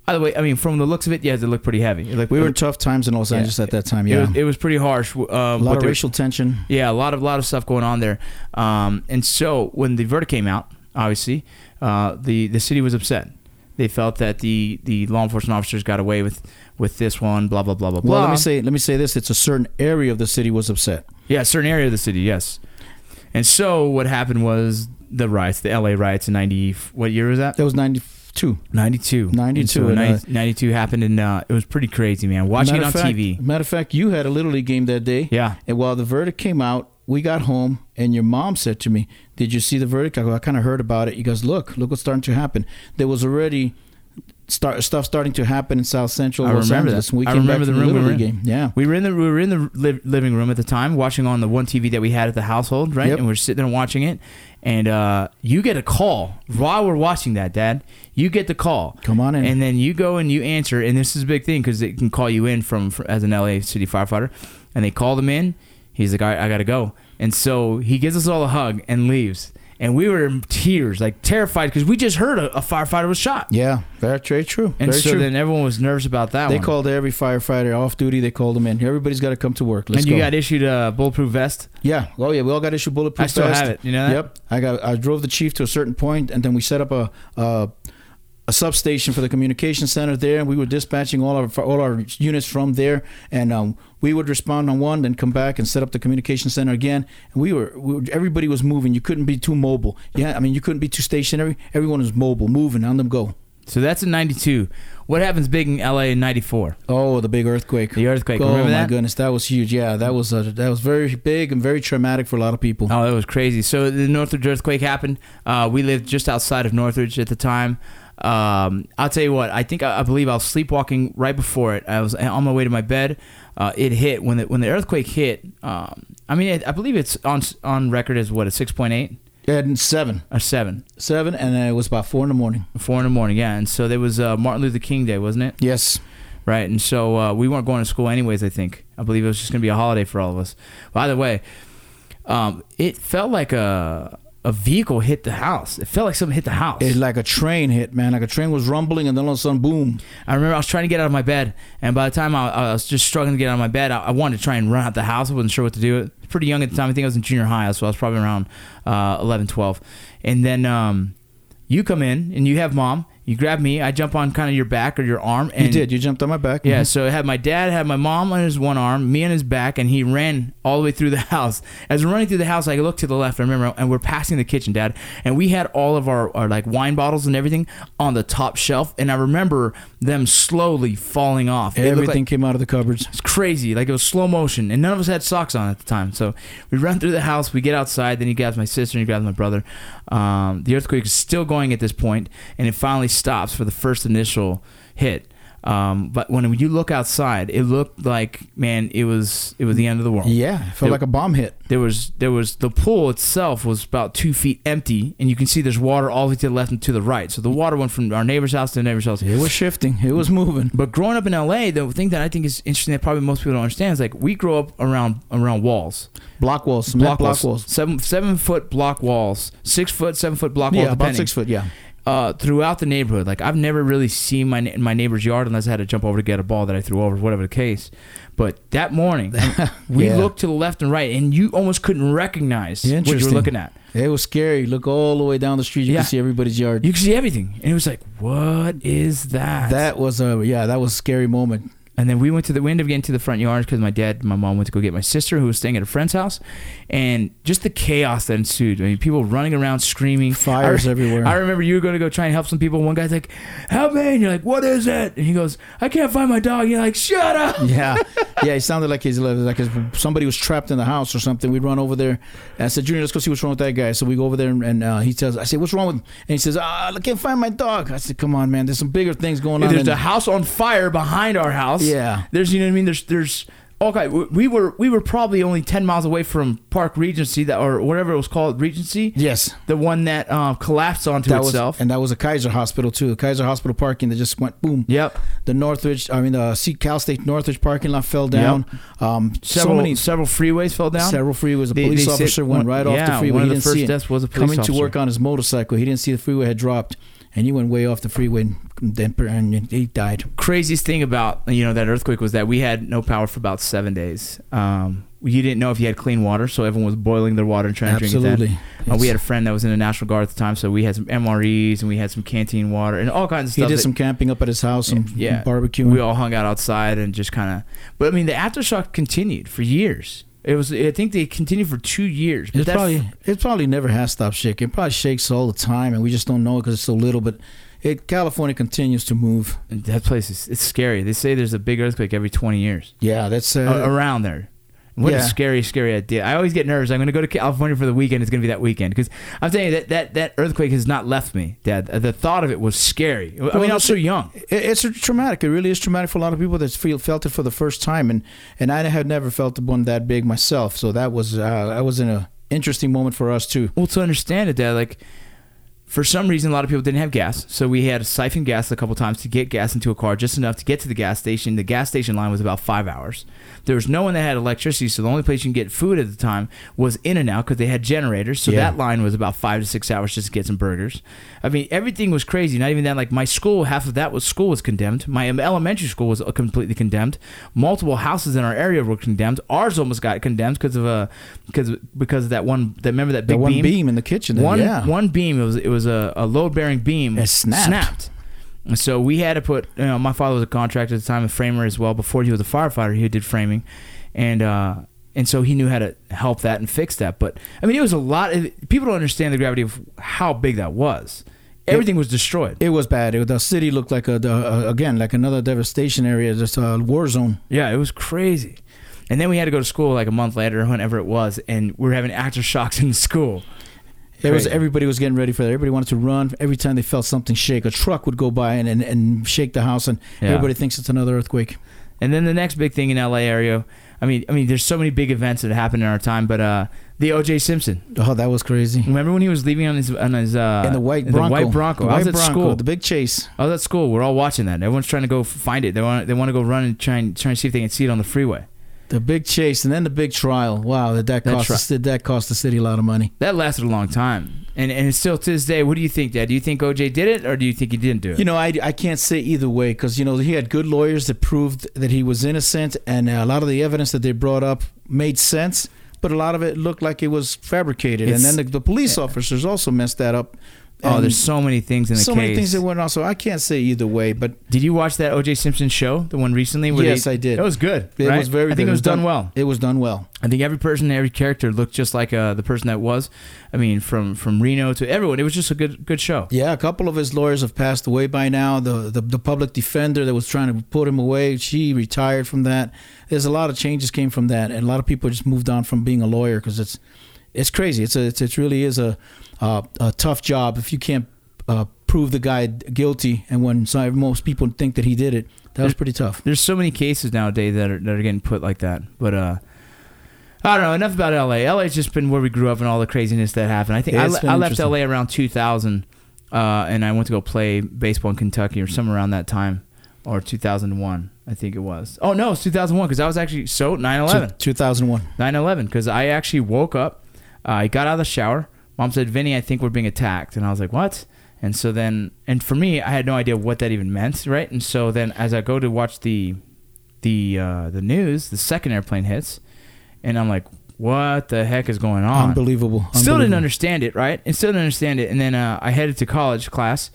Either way, I mean, from the looks of it, yes, it looked pretty heavy. It looked, We were in tough times in Los Yeah. Angeles at that time. It Yeah, was, it was pretty harsh. Um, a lot of they racial tension. yeah, a lot of lot of stuff going on there. Um, and so when the verdict came out, obviously, uh, the the city was upset. They felt that the the law enforcement officers got away with with this one. Blah blah blah blah blah. Let me say let me say this: it's a certain area of the city was upset. Yeah, a certain area of the city, yes. And so what happened was the riots, the LA riots in 90 what year was that? That was ninety two. 92. 92, so and, uh, 90 92 happened and uh, it was pretty crazy, man. Watching it on fact, TV. Matter of fact, you had a little league game that day. Yeah. And while the verdict came out, we got home, and your mom said to me, "Did you see the verdict?" I go, "I kind of heard about it." He goes, "Look, look what's starting to happen." There was already start stuff starting to happen in South Central I Los remember Angeles. that. We I remember the room we were in. game. Yeah. We were in the we were in the li- living room at the time, watching on the one TV that we had at the household, right? Yep. And we're sitting there watching it, and uh, you get a call while we're watching that, Dad. You get the call. Come on in. And then you go and you answer, and this is a big thing because it can call you in from, from as an LA city firefighter, and they call them in. He's like, "All right, I gotta go," and so he gives us all a hug and leaves. And we were in tears, like terrified, because we just heard a, a firefighter was shot. Yeah, very, very true. And very so true. then everyone was nervous about that they one. called every firefighter off duty. They called them in. Everybody's got to come to work. Let's and you go. got issued a bulletproof vest. Yeah. Oh yeah. We all got issued bulletproof I still vest. have it. You know that? Yep. I got. I drove the chief to a certain point, and then we set up a. a a substation for the communication center there, and we were dispatching all our all our units from there, and um, we would respond on one, then come back and set up the communication center again. And we were, we were everybody was moving. You couldn't be too mobile. Yeah, I mean you couldn't be too stationary. Everyone was mobile, moving on them go. So that's in '92. What happens big in LA in '94? Oh, the big earthquake. The earthquake. Oh Remember my that? goodness, that was huge. Yeah, that was uh, that was very big and very traumatic for a lot of people. Oh, that was crazy. So the Northridge earthquake happened. Uh, we lived just outside of Northridge at the time. Um, I'll tell you what. I think I, I believe I was sleepwalking right before it. I was on my way to my bed. Uh, it hit when the when the earthquake hit. Um, I mean, it, I believe it's on on record as what a six point eight And seven, or seven, seven, and it was about four in the morning. four in the morning. Yeah, and so there was uh, Martin Luther King Day, wasn't it? Yes. Right, and so uh, we weren't going to school anyways. I think I believe it was just going to be a holiday for all of us. By the way, um, it felt like a a vehicle hit the house. It felt like something hit the house. It's like a train hit, man. Like a train was rumbling, and then all of a sudden, boom. I remember I was trying to get out of my bed, and by the time I, I was just struggling to get out of my bed, I, I wanted to try and run out the house. I wasn't sure what to do. Pretty young at the time. I think I was in junior high, so I was probably around uh, 11, 12. And then um, you come in, and you have mom. You grab me. I jump on kind of your back or your arm. And you did. You jumped on my back. Yeah, Mhm. so I had my dad had my mom on his one arm, me on his back, and he ran all the way through the <laughs> house. As we're running through the house, I look to the left. I remember, and we're passing the kitchen, Dad, and we had all of our, our like wine bottles and everything on the top shelf, and I remember them slowly falling off. It looked like- Everything came out of the cupboards. it's crazy. Like it was slow motion, and none of us had socks on at the time. So we run through the house. We get outside. Then he grabs my sister and he grabs my brother. Um, the earthquake is still going at this point, and it finally stops for the first initial hit. Um, but when you look outside, it looked like man, it was it was the end of the world. Yeah, it felt It- like a bomb hit. There was there was the pool itself was about two feet empty, and you can see there's water all the way to the left and to the right. So the water went from our neighbor's house to the neighbor's house. It was shifting. It was moving. But growing up in LA, the thing that I think is interesting that probably most people don't understand is like we grow up around around walls, Block walls, block, block, walls. seven seven foot block walls, six foot, seven foot block walls, Yeah, about depending, six foot. Yeah. Uh, throughout the neighborhood. Like I've never really seen my my neighbor's yard unless I had to jump over to get a ball that I threw over, whatever the case. But that morning, <laughs> we Yeah. looked to the left and right, and you almost couldn't recognize what you were looking at. It was scary. Look all the way down the street. You Yeah. can see everybody's yard. You could see everything, and it was like, "What is that?" That was a yeah. That was a scary moment. And then we went to the we ended up getting to the front yard because my dad and my mom went to go get my sister who was staying at a friend's house, and just the chaos that ensued. I mean, people running around screaming, Fires I, everywhere. I remember you were going to go try and help some people. One guy's like, "Help me!" And you're like, "What is it?" And he goes, "I can't find my dog." And you're like, "Shut up!" <laughs> Yeah, <laughs> yeah. It sounded like his like his, somebody was trapped in the house or something. We'd run over there. And I said, Junior, let's go see what's wrong with that guy. So we go over there and, and uh, he tells, I said, what's wrong with? him? And he says, ah, I can't find my dog. I said, come on, man. There's some bigger things going on. There's than- a house on fire behind our house. Yeah. There's you know what I mean. There's there's okay. we- We were we were probably only ten miles away from Park Regency that or whatever it was called Regency. yes. The one that um, collapsed onto That was, itself. and that was a Kaiser hospital too. The Kaiser hospital parking that just went boom. yep. The Northridge, I mean the C Cal State Northridge parking lot fell down. Um, Several so many several freeways fell down. Several freeways. A police they said officer went right off the freeway. one of he the first deaths was a police officer. coming officer. to work on his motorcycle. He didn't see the freeway had dropped, and he went way off the freeway, and and he died. Craziest thing about you know that earthquake was that we had no power for about seven days. Um, you didn't know if you had clean water, so everyone was boiling their water and trying to drink it. Absolutely. Then. Uh, we had a friend that was in the National Guard at the time, so we had some MREs and we had some canteen water and all kinds of stuff. He did that- some camping up at his house, some yeah, barbecuing. We all hung out outside and just kind of. But I mean, the aftershock continued for years. It was. I think they continued for two years. But It's probably it probably never has stopped shaking. It probably shakes all the time, and we just don't know it because it's so little. But it California continues to move. that place is. It's scary. They say there's a big earthquake every 20 years. Yeah, that's uh, around there. What a scary, scary idea. I always get nervous. I'm going to go to California for the weekend. It's going to be that weekend because I'm telling you that, that that earthquake has not left me, Dad. The thought of it was scary. I mean, I was so young. It- It's traumatic. It really is traumatic for a lot of people that feel felt it for the first time, and and I had never felt one that big myself. So that was uh, that was in a interesting moment for us too. Well, to understand it, Dad, like for some reason, a lot of people didn't have gas, so we had to siphon gas a couple times to get gas into a car, just enough to get to the gas station. The gas station line was about five hours. There was no one that had electricity, so the only place you can get food at the time was In-N-Out because they had generators. So Yeah. that line was about five to six hours just to get some burgers. I mean, everything was crazy. Not even that. Like my school, half of that was school was condemned. My elementary school was uh, completely condemned. Multiple houses in our area were condemned. Ours almost got condemned because of uh, a because because of that one. That remember that big one beam? beam in the kitchen. One yeah. one beam it was it was a, a load bearing beam It snapped. And so we had to put you know my father was a contractor at the time a framer as well before he was a firefighter he did framing and uh and so he knew how to help that and fix that but I mean it was a lot of, people don't understand the gravity of how big that was everything was destroyed. It was bad. It, the city looked like a, the- uh, again like another devastation area, just a war zone. Yeah, it was crazy. And then we had to go to school like a month later, or whenever it was, and we were having aftershocks <laughs> in school. It was everybody was getting ready for that. Everybody wanted to run every time they felt something shake. A truck would go by and and, and shake the house, and Yeah. everybody thinks it's another earthquake. And then the next big thing in LA area, I mean, I mean, there's so many big events that happened in our time, but uh, the O.J. Simpson. Oh, that was crazy. Remember when he was leaving on his on his uh, and the white in Bronco, The white Bronco. The I was white at Bronco, school. the big chase. I was at school. We're all watching that. Everyone's trying to go find it. They want they want to go run and try and try and see if they can see it on the freeway. The big chase, and then the big trial. Wow, did that That cost tri- did that cost the city a lot of money? That lasted a long time, and and it's still to this day. What do you think, Dad? Do you think OJ did it, or do you think he didn't do it? You know, I, I can't say either way because you know he had good lawyers that proved that he was innocent, and a lot of the evidence that they brought up made sense. But a lot of it looked like it was fabricated, It's- and then the, the police officers also messed that up. Oh, there's so many things in the case. so case. many things that went on. So I can't say either way, but Did you watch that OJ Simpson show, the one recently? where Yes, they- I did. It was good. it right? was very. I think good. it was done well. It was done well. I think every person, every character looked just like uh, the person that was. I mean, from from Reno to everyone, it was just a good good show. Yeah, a couple of his lawyers have passed away by now. The, the the public defender that was trying to put him away, she retired from that. There's a lot of changes came from that, and a lot of people just moved on from being a lawyer because it's it's crazy. It's a it's, it really is a uh, a tough job if you can't uh, prove the guy guilty, and when some, most people think that he did it, that was pretty tough. There's so many cases nowadays that are that are getting put like that. But uh, I don't know enough about LA. LA's just been where we grew up and all the craziness that happened. I think I, It's le- been I left. LA around 2000, uh, and I went to go play baseball in Kentucky or somewhere around that time, or 2001. I think it was. Oh no, it's 2001 because I was actually so 9/11. 2001. 9/11 because I actually woke up. uh, I got out of the shower. Mom said, "Vinny, I think we're being attacked," and I was like, "What?" And so then, and for me, I had no idea what that even meant, right? And so then, as I go to watch the the uh, the news, the second airplane hits, and I'm like, "What the heck is going on?" Unbelievable. Still didn't understand it, right? And still didn't understand it. And then uh, I headed to college class,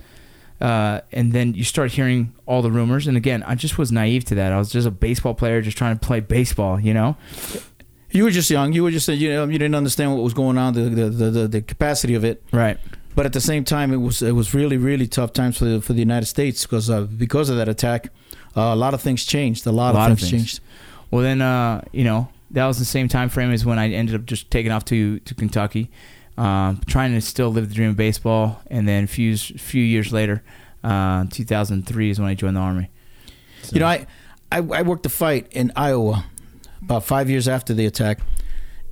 uh, and then you start hearing all the rumors. And again, I just was naive to that. I was just a baseball player, just trying to play baseball, you know. You were just young. You were just you know you didn't understand what was going on, the the, the, the, the capacity of it. Right. But at the same time, it was it was really really tough times for the, for the United States because uh, because of that attack, uh, a lot of things changed. A lot, A lot of of things, things. changed. Well, then, uh, you know, that was the same time frame as when I ended up just taking off to to Kentucky, um, trying to still live the dream of baseball. And then a few few years later, uh, 2003 is when I joined the army. So- You know, I, I I worked a fight in Iowa about five years after the attack,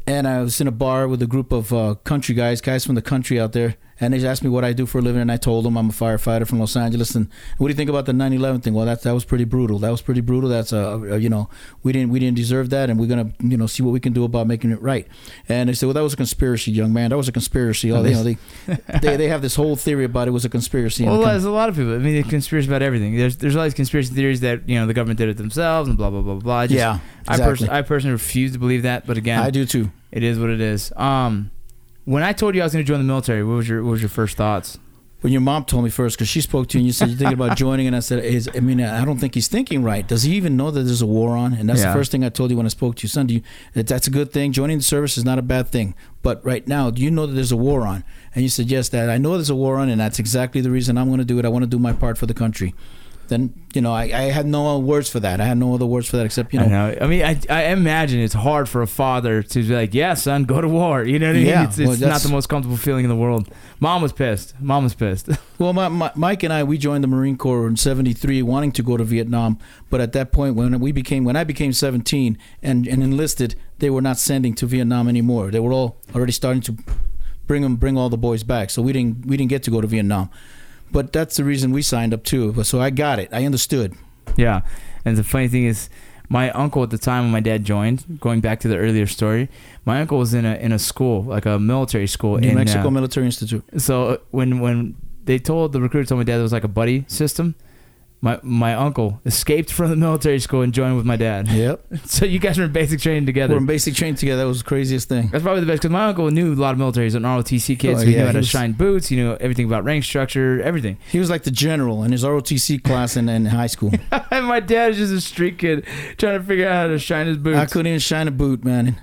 and I was in a bar with a group of uh, country guys, guys from the country out there, and they just asked me what I do for a living, and I told them I'm a firefighter from Los Angeles. And what do you think about the 9/11 thing? Well, that that was pretty brutal. That was pretty brutal. That's a you know, we didn't we didn't deserve that, and we're gonna you know see what we can do about making it right. And they said, well, that was a conspiracy, young man. That was a conspiracy. Oh, you know, they, <laughs> they they have this whole theory about it was a conspiracy. Well, there's a lot of people. I mean, conspiracy about everything. There's there's all these conspiracy theories that you know the government did it themselves and blah blah blah blah. I just, yeah, I exactly. person I personally refuse to believe that. But again, I do too. it is what it is. Um, when I told you I was going to join the military, what was your what was your first thoughts? when your mom told me first because she spoke to you and you said you're thinking about <laughs> joining and i said is i mean i don't think he's thinking right. Does he even know that there's a war on? And that's Yeah. the first thing i told you when i spoke to you son do you that that's a good thing. Joining the service is not a bad thing. But right now do you know that there's a war on? And you said yes dad i know there's a war on and that's exactly the reason i'm going to do it. I want to do my part for the country then you know I, I had no words for that i had no other words for that except you I know know. I mean, I, I imagine it's hard for a father to be like, "Yeah, son, go to war." You know what I mean? Yeah, it's it's well, not the most comfortable feeling in the world. Mom was pissed. Mom was pissed. <laughs> Well, my, my, Mike and I, we joined the Marine Corps in '73, wanting to go to Vietnam. But at that point, when we became, when I became 17 and, and enlisted, they were not sending to Vietnam anymore. They were all already starting to bring them, bring all the boys back. So we didn't, we didn't get to go to Vietnam. But that's the reason we signed up too. So I got it. I understood. Yeah, and the funny thing is, my uncle at the time when my dad joined, going back to the earlier story, my uncle was in a in a school like a military school New in Mexico uh, Military Institute. so uh, when when they told the recruiter told my dad it was like a buddy system, my my uncle escaped from the military school and joined with my dad. Yep. <laughs> So you guys were in basic training together. We're in basic training together. That was the craziest thing. That's probably the best because my uncle knew a lot of military. He's an ROTC kid, Oh, so he yeah, knew how to was- shine boots. He knew everything about rank structure, everything. He was like the general in his ROTC class in, in high school. <laughs> and my dad is just a street kid trying to figure out how to shine his boots. I couldn't even shine a boot, man.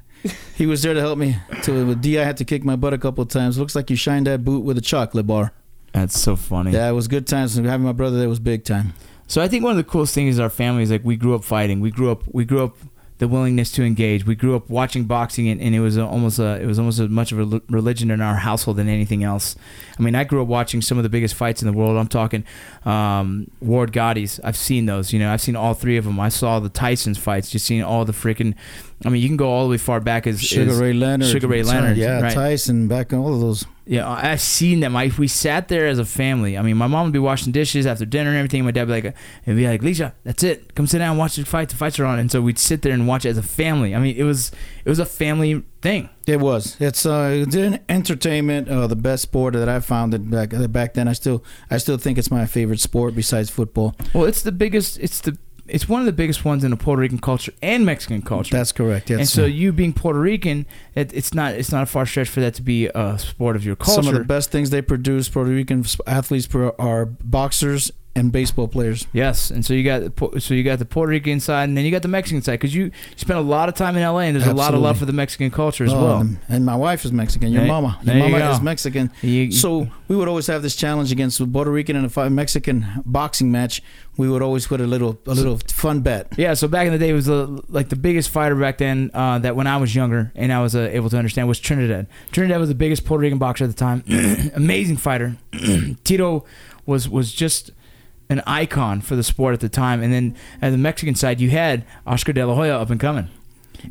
He was there to help me. To with D, I had to kick my butt a couple of times. Looks like you shined that boot with a chocolate bar. That's so funny. Yeah, it was good times. Having my brother there was big time. So I think one of the coolest things is our family is like we grew up fighting. We grew up we grew up the willingness to engage. We grew up watching boxing, and, and it was almost a, it was almost as much of a religion in our household than anything else. I mean, I grew up watching some of the biggest fights in the world. I'm talking um, Ward Gatti's. I've seen those. You know, I've seen all three of them. I saw the Tyson's fights. Just seen all the freaking. I mean, you can go all the way far back as Sugar as Ray Leonard, Sugar Ray Leonard, yeah, right. Tyson, back all of those. Yeah, I've seen them. I, we sat there as a family. I mean, my mom would be washing dishes after dinner and everything. My dad would be like, and be like, Leesa, that's it. Come sit down and watch the fight. The fights are on. And so we'd sit there and watch it as a family. I mean, it was it was a family thing. It was. It's uh, it's an entertainment. Uh, the best sport that I found it back back then. I still I still think it's my favorite sport besides football. Well, it's the biggest. It's the it's one of the biggest ones in the Puerto Rican culture and Mexican culture. That's correct. Yes. and so you being Puerto Rican, it, it's not it's not a far stretch for that to be a sport of your culture. Some of the best things they produce, Puerto Rican athletes are boxers and baseball players. Yes, and so you got so you got the Puerto Rican side, and then you got the Mexican side because you spent a lot of time in LA, and there's a lot of love for the Mexican culture as Oh, well. and- And my wife is Mexican. Your There- mama, your mama go. is Mexican. You- so we would always have this challenge against a Puerto Rican and a Mexican boxing match. We would always put a little a little fun bet. Yeah, so back in the day, it was uh, like the biggest fighter back then. Uh, that when I was younger and I was uh, able to understand was Trinidad. Trinidad was the biggest Puerto Rican boxer at the time. <clears throat> Amazing fighter. <clears throat> Tito was was just an icon for the sport at the time. And then at the Mexican side, you had Oscar De La Hoya up and coming.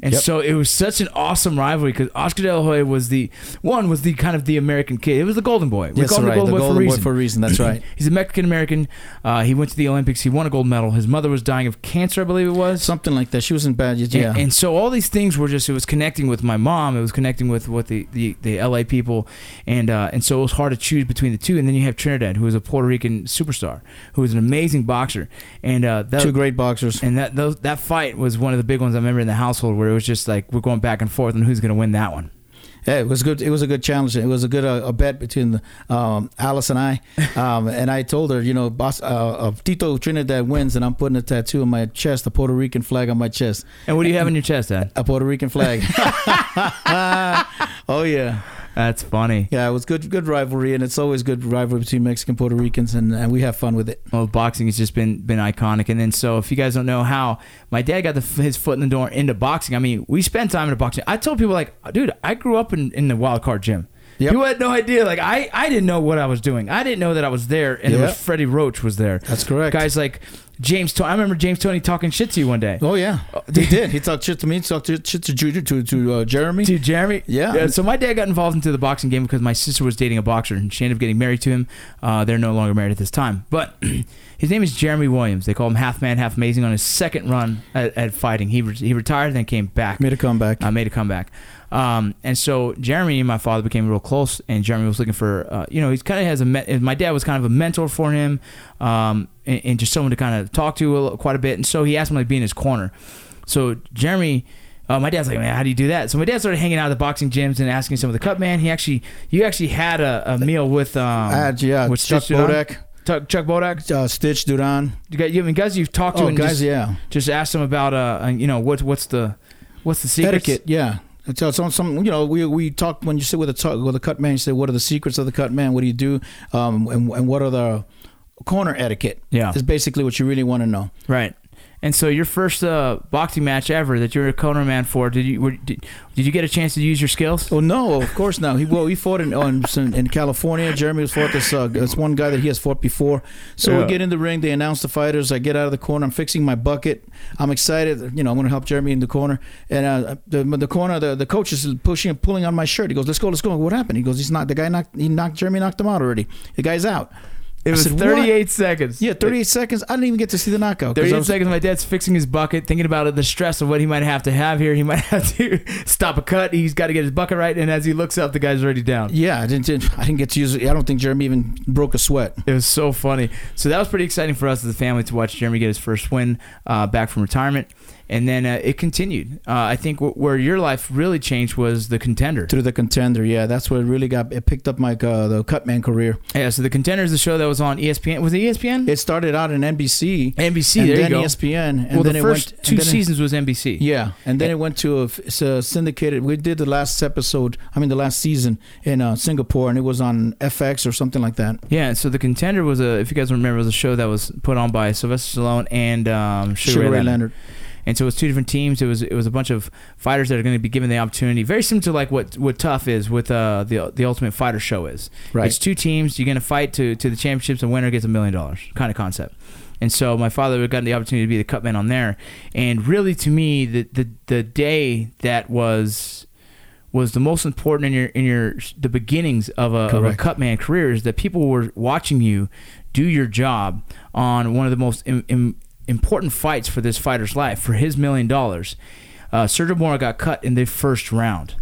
And Yep. so it was such an awesome rivalry because Oscar De La Hoya was the one was the kind of the American kid. It was the Golden Boy. We Yes, call him right. the Golden the Boy Golden for a Boy reason. for a reason. That's <clears throat> right. He's a Mexican American. Uh, he went to the Olympics. He won a gold medal. His mother was dying of cancer, I believe it was. Something like that. She wasn't bad. Yeah. And, and so all these things were just it was connecting with my mom. It was connecting with what the, the, the LA people, and uh, and so it was hard to choose between the two. And then you have Trinidad, who is a Puerto Rican superstar, who is an amazing boxer, and uh, that, Two great boxers. and that those, that fight was one of the big ones I remember in the household where it was just like we're going back and forth on who's going to win that one. Yeah, it was good. It was a good challenge. It was a good uh, a bet between um, Alice and I. <laughs> Um, and I told her, you know, boss, uh, uh, Tito Trinidad wins, and I'm putting a tattoo on my chest, a Puerto Rican flag on my chest, And what do you have on your chest, Dad? a Puerto Rican flag. <laughs> <laughs> oh yeah, That's funny. yeah. It was good, good rivalry, and it's always good rivalry between Mexican Puerto Ricans, and, and we have fun with it. Well, boxing has just been been iconic. And then, so if you guys don't know how my dad got the, his foot in the door into boxing, I mean, we spent time in boxing. I told people like, dude, I grew up in, in the wild card gym. Yep. People had no idea. Like I, I didn't know what I was doing. I didn't know that I was there, and it was Freddie Roach was there. That's correct. Guys like James. Toney. I remember James Toney talking shit to you one day. Oh yeah, <laughs> he did. He talked shit to me. He talked shit to Junior, to to uh, Jeremy. To Jeremy, Yeah. So my dad got involved into the boxing game because my sister was dating a boxer, and she ended up getting married to him. Uh, they're no longer married at this time, but <clears throat> his name is Jeremy Williams. They call him half man, half amazing. On his second run at, at fighting, he re- he retired, and then came back. Made a comeback. uh, made a comeback. Um, and so Jeremy and my father became real close, and Jeremy was looking for, uh, you know, he's kind of has a, me- my dad was kind of a mentor for him, um, and, and just someone to kind of talk to a, little- quite a bit. And so he asked him to be in his corner. So Jeremy, uh, my dad's like, man, how do you do that? So my dad started hanging out at the boxing gyms and asking some of the cut man. He actually, you actually had a, a meal with, um, I had yeah, with Chuck? Bodak, Chuck, Chuck Bodak. uh, Stitch Duran. You got, you, I mean, guys, you've talked to Oh, and guys, just, yeah. just asked them about, uh, you know, what, what's the, what's the secret? etiquette. Yeah. So some, some, you know, we we talk when you sit with a talk, with a cut man. You say, what are the secrets of the cut man? What do you do? Um, and, and what are the corner etiquette? Yeah. is basically what you really want to know. Right. And so your first uh, boxing match ever that you're a corner man for, did you were, did, did you get a chance to use your skills? Oh no, of course not. He well, he fought in on, in California. Jeremy was fought this uh, this one guy that he has fought before. So Yeah. we get in the ring. They announce the fighters. I get out of the corner. I'm fixing my bucket. I'm excited. You know, I'm going to help Jeremy in the corner. And uh, the the corner, the, the coach is pushing and pulling on my shirt. He goes, "Let's go, let's go." What happened? He goes, "He's not the guy. Knocked he knocked Jeremy knocked him out already. The guy's out." It was said, 38 seconds. Yeah, 38 seconds. I didn't even get to see the knockout. 38 was- seconds. My dad's fixing his bucket, thinking about it, the stress of what he might have to have here. He might <laughs> have to stop a cut. He's got to get his bucket right. And as he looks up, the guy's already down. Yeah, I didn't. I didn't get to use it. I don't think Jeremy even broke a sweat. It was so funny. So that was pretty exciting for us as a family to watch Jeremy get his first win uh, back from retirement. And then uh, it continued. Uh, I think w- where your life really changed was the contender. Through the contender, yeah, that's what it really got it picked up my uh, the Cutman career. Yeah, so the contender is the show that was on ESPN. Was it ESPN? It started out in NBC, NBC. and there then you go. ESPN, and well, then the it first went two it- seasons was NBC. Yeah, and then it went to a, it's a syndicated. We did the last episode. I mean, the last season in uh, Singapore, and it was on FX or something like that. Yeah, so the contender was a, if you guys remember, it was a show that was put on by Sylvester Stallone and um, Sugar, Sugar Ray Leonard. Leonard. And so it was two different teams. It was it was a bunch of fighters that are going to be given the opportunity, very similar to like what what Tough is with uh, the the Ultimate Fighter show is. Right. It's two teams. You're going to fight to to the championships, and winner gets a million dollars, kind of concept. And so my father got the opportunity to be the cut man on there, and really to me, the the the day that was was the most important in your in your the beginnings of a, of a cut career is that people were watching you do your job on one of the most im, im, important fights for this fighter's life for his million dollars. Uh, Sergio Mora got cut in the first round,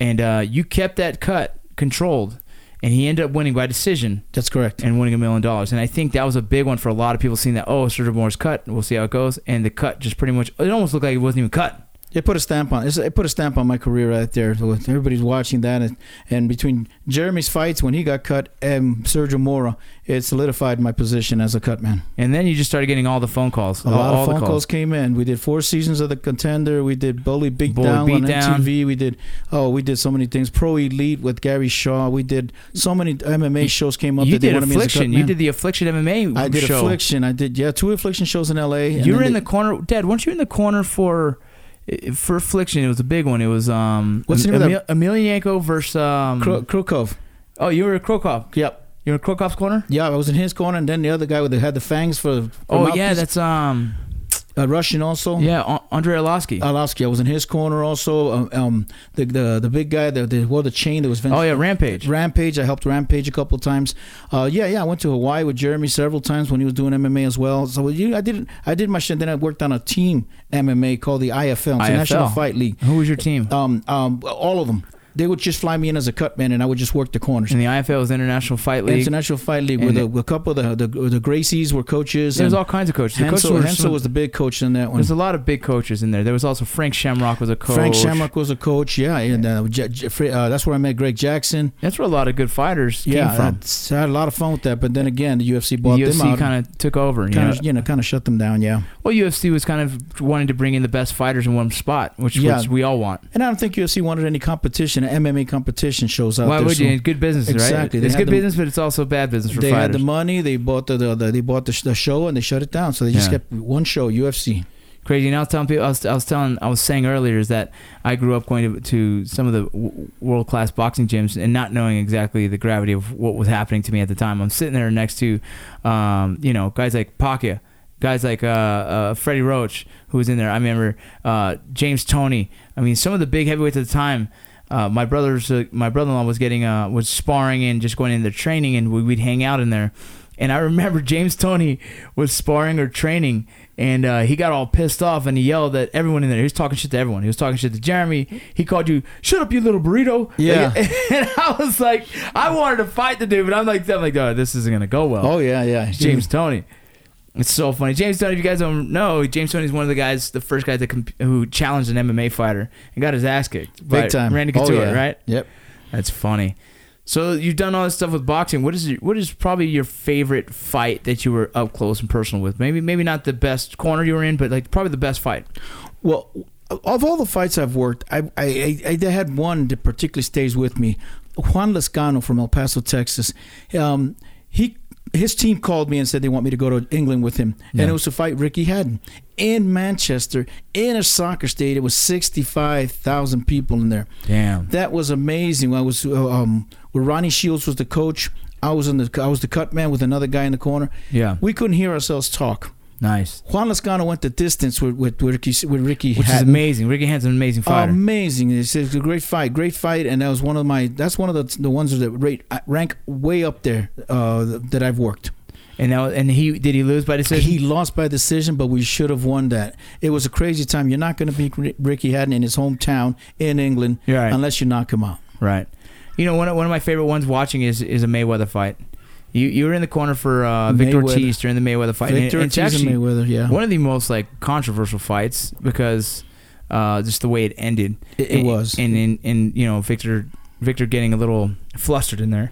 and uh, you kept that cut controlled, and he ended up winning by decision That's correct. and winning a million dollars. And I think that was a big one for a lot of people seeing that. Oh, Sergio Mora's cut. We'll see how it goes. And the cut just pretty much. It almost looked like it wasn't even cut. It put a stamp on. It put a stamp on my career right there. Everybody's watching that, and, and between Jeremy's fights when he got cut and Sergio Mora, it solidified my position as a cut man. And then you just started getting all the phone calls. A all, lot of the phone calls. calls came in. We did four seasons of the Contender. We did Bully Beatdown Bully on Beatdown. MTV. We did oh, we did so many things. Pro Elite with Gary Shaw. We did so many MMA shows came up. You that did wanted me as a cut Affliction. You did the Affliction MMA I did show. Affliction. I did yeah two Affliction shows in L.A. You were in the corner, Dad. weren't you in the corner for for Affliction? It was a big one. It was um. What's the name of that? Emelianenko versus um. Kro- Krokov. oh, you were at Krokop. Yep. You were Krokov's corner. Yeah, I was in his corner, and then the other guy with the had the fangs for. for Oh yeah, mouthpiece. that's um. Uh, Russian also. Yeah, A- Andrei Alaski. Arlovsky. I was in his corner also. Um, um the, the the big guy that the, wore the chain that was Vince oh yeah, Rampage. Rampage. I helped Rampage a couple of times. Uh, yeah, yeah. I went to Hawaii with Jeremy several times when he was doing MMA as well. So you, I did I did my shit. Then I worked on a team MMA called the IFL, International IFL. Fight League. Who was your team? Um, um, all of them. They would just fly me in as a cut man, and I would just work the corners. And the IFL was International Fight League. International Fight League, And with a, couple of the the, the Gracies were coaches. There's all kinds of coaches. The coaches Hensel, were Hensel some- was the big coach in that one. There's a lot of big coaches in there. There was also Frank Shamrock was a coach. Frank Shamrock was a coach. Yeah, and uh, J- J- uh, that's where I met Greg Jackson. That's where a lot of good fighters Yeah, came from. I had a lot of fun with that. But then again, the UFC The bought them UFC out. kind of took over. You kind know? of, you know, kind of shut them down. Yeah, Well, UFC was kind of wanting to bring in the best fighters in one spot, which, Yeah. which we all want. and I don't think UFC wanted any competition. MMA competition shows out Why there. would you? Good business, Exactly. right? They It's good the- business, but it's also bad business for They had the money. They bought the, the, the they bought the, the show and they shut it down. So they just Yeah. kept one show, UFC. Crazy. And I was telling people, I was, I was telling, I was saying earlier is that I grew up going to, to some of the w- world class boxing gyms and not knowing exactly the gravity of what was happening to me at the time. I'm sitting there next to, um, you know, guys like Pacquiao, guys like uh, uh, Freddie Roach, who was in there. I remember uh, James Toney. I mean, some of the big heavyweights at the time. Uh, my brother's, uh, my brother-in-law was getting, uh, was sparring and just going into training, and we, we'd hang out in there. And I <laughs> remember James Toney was sparring or training, and uh, he got all pissed off and he yelled at everyone in there. He was talking shit to everyone. He was talking shit to Jeremy. He called you, "Shut up, you little burrito." Yeah. Like, <laughs> and I was like, I wanted to fight the dude, but I'm like, I'm like, oh, this isn't gonna go well. Oh yeah, yeah. James Toney. It's so funny. James Toney, if you guys don't know, James Toney is one of the guys, the first guy that comp- who challenged an MMA fighter and got his ass kicked. big time. Randy Oh, Couture, yeah. right? Yep. That's funny. So you've done all this stuff with boxing. What is your, what is probably your favorite fight that you were up close and personal with? Maybe maybe not the best corner you were in, but like probably the best fight. Well, of all the fights I've worked, I I, I, I had one that particularly stays with me. Juan Lazcano from El Paso, Texas. Um, he his team called me and said they want me to go to England with him, Yeah. and it was to fight Ricky Hatton in Manchester in a soccer stadium. It was sixty five thousand people in there. Damn. That was amazing. I was uh, um, where Ronnie Shields was the coach. I was in the I was the cut man with another guy in the corner. Yeah. We couldn't hear ourselves talk. Nice. Juan Lazcano went the distance with with, with Ricky with Ricky Which is amazing. Ricky Hatton's an amazing fighter. Amazing! It's, it's a great fight, great fight, and that was one of my. That's one of the the ones that rate rank way up there uh, that I've worked. and now and he did he lose by decision? He lost by decision, but we should have won that. It was a crazy time. You're not going to beat Ricky Hatton in his hometown in England right. unless you knock him out. Right. You know, one of, one of my favorite ones watching is is a Mayweather fight. You you were in the corner for uh, Victor. Ortiz during the Mayweather fight. and Victor Ortiz and Mayweather, yeah, one of the most like controversial fights because uh, just the way it ended. It- it And- was. And in and, you know Victor Victor getting a little flustered in there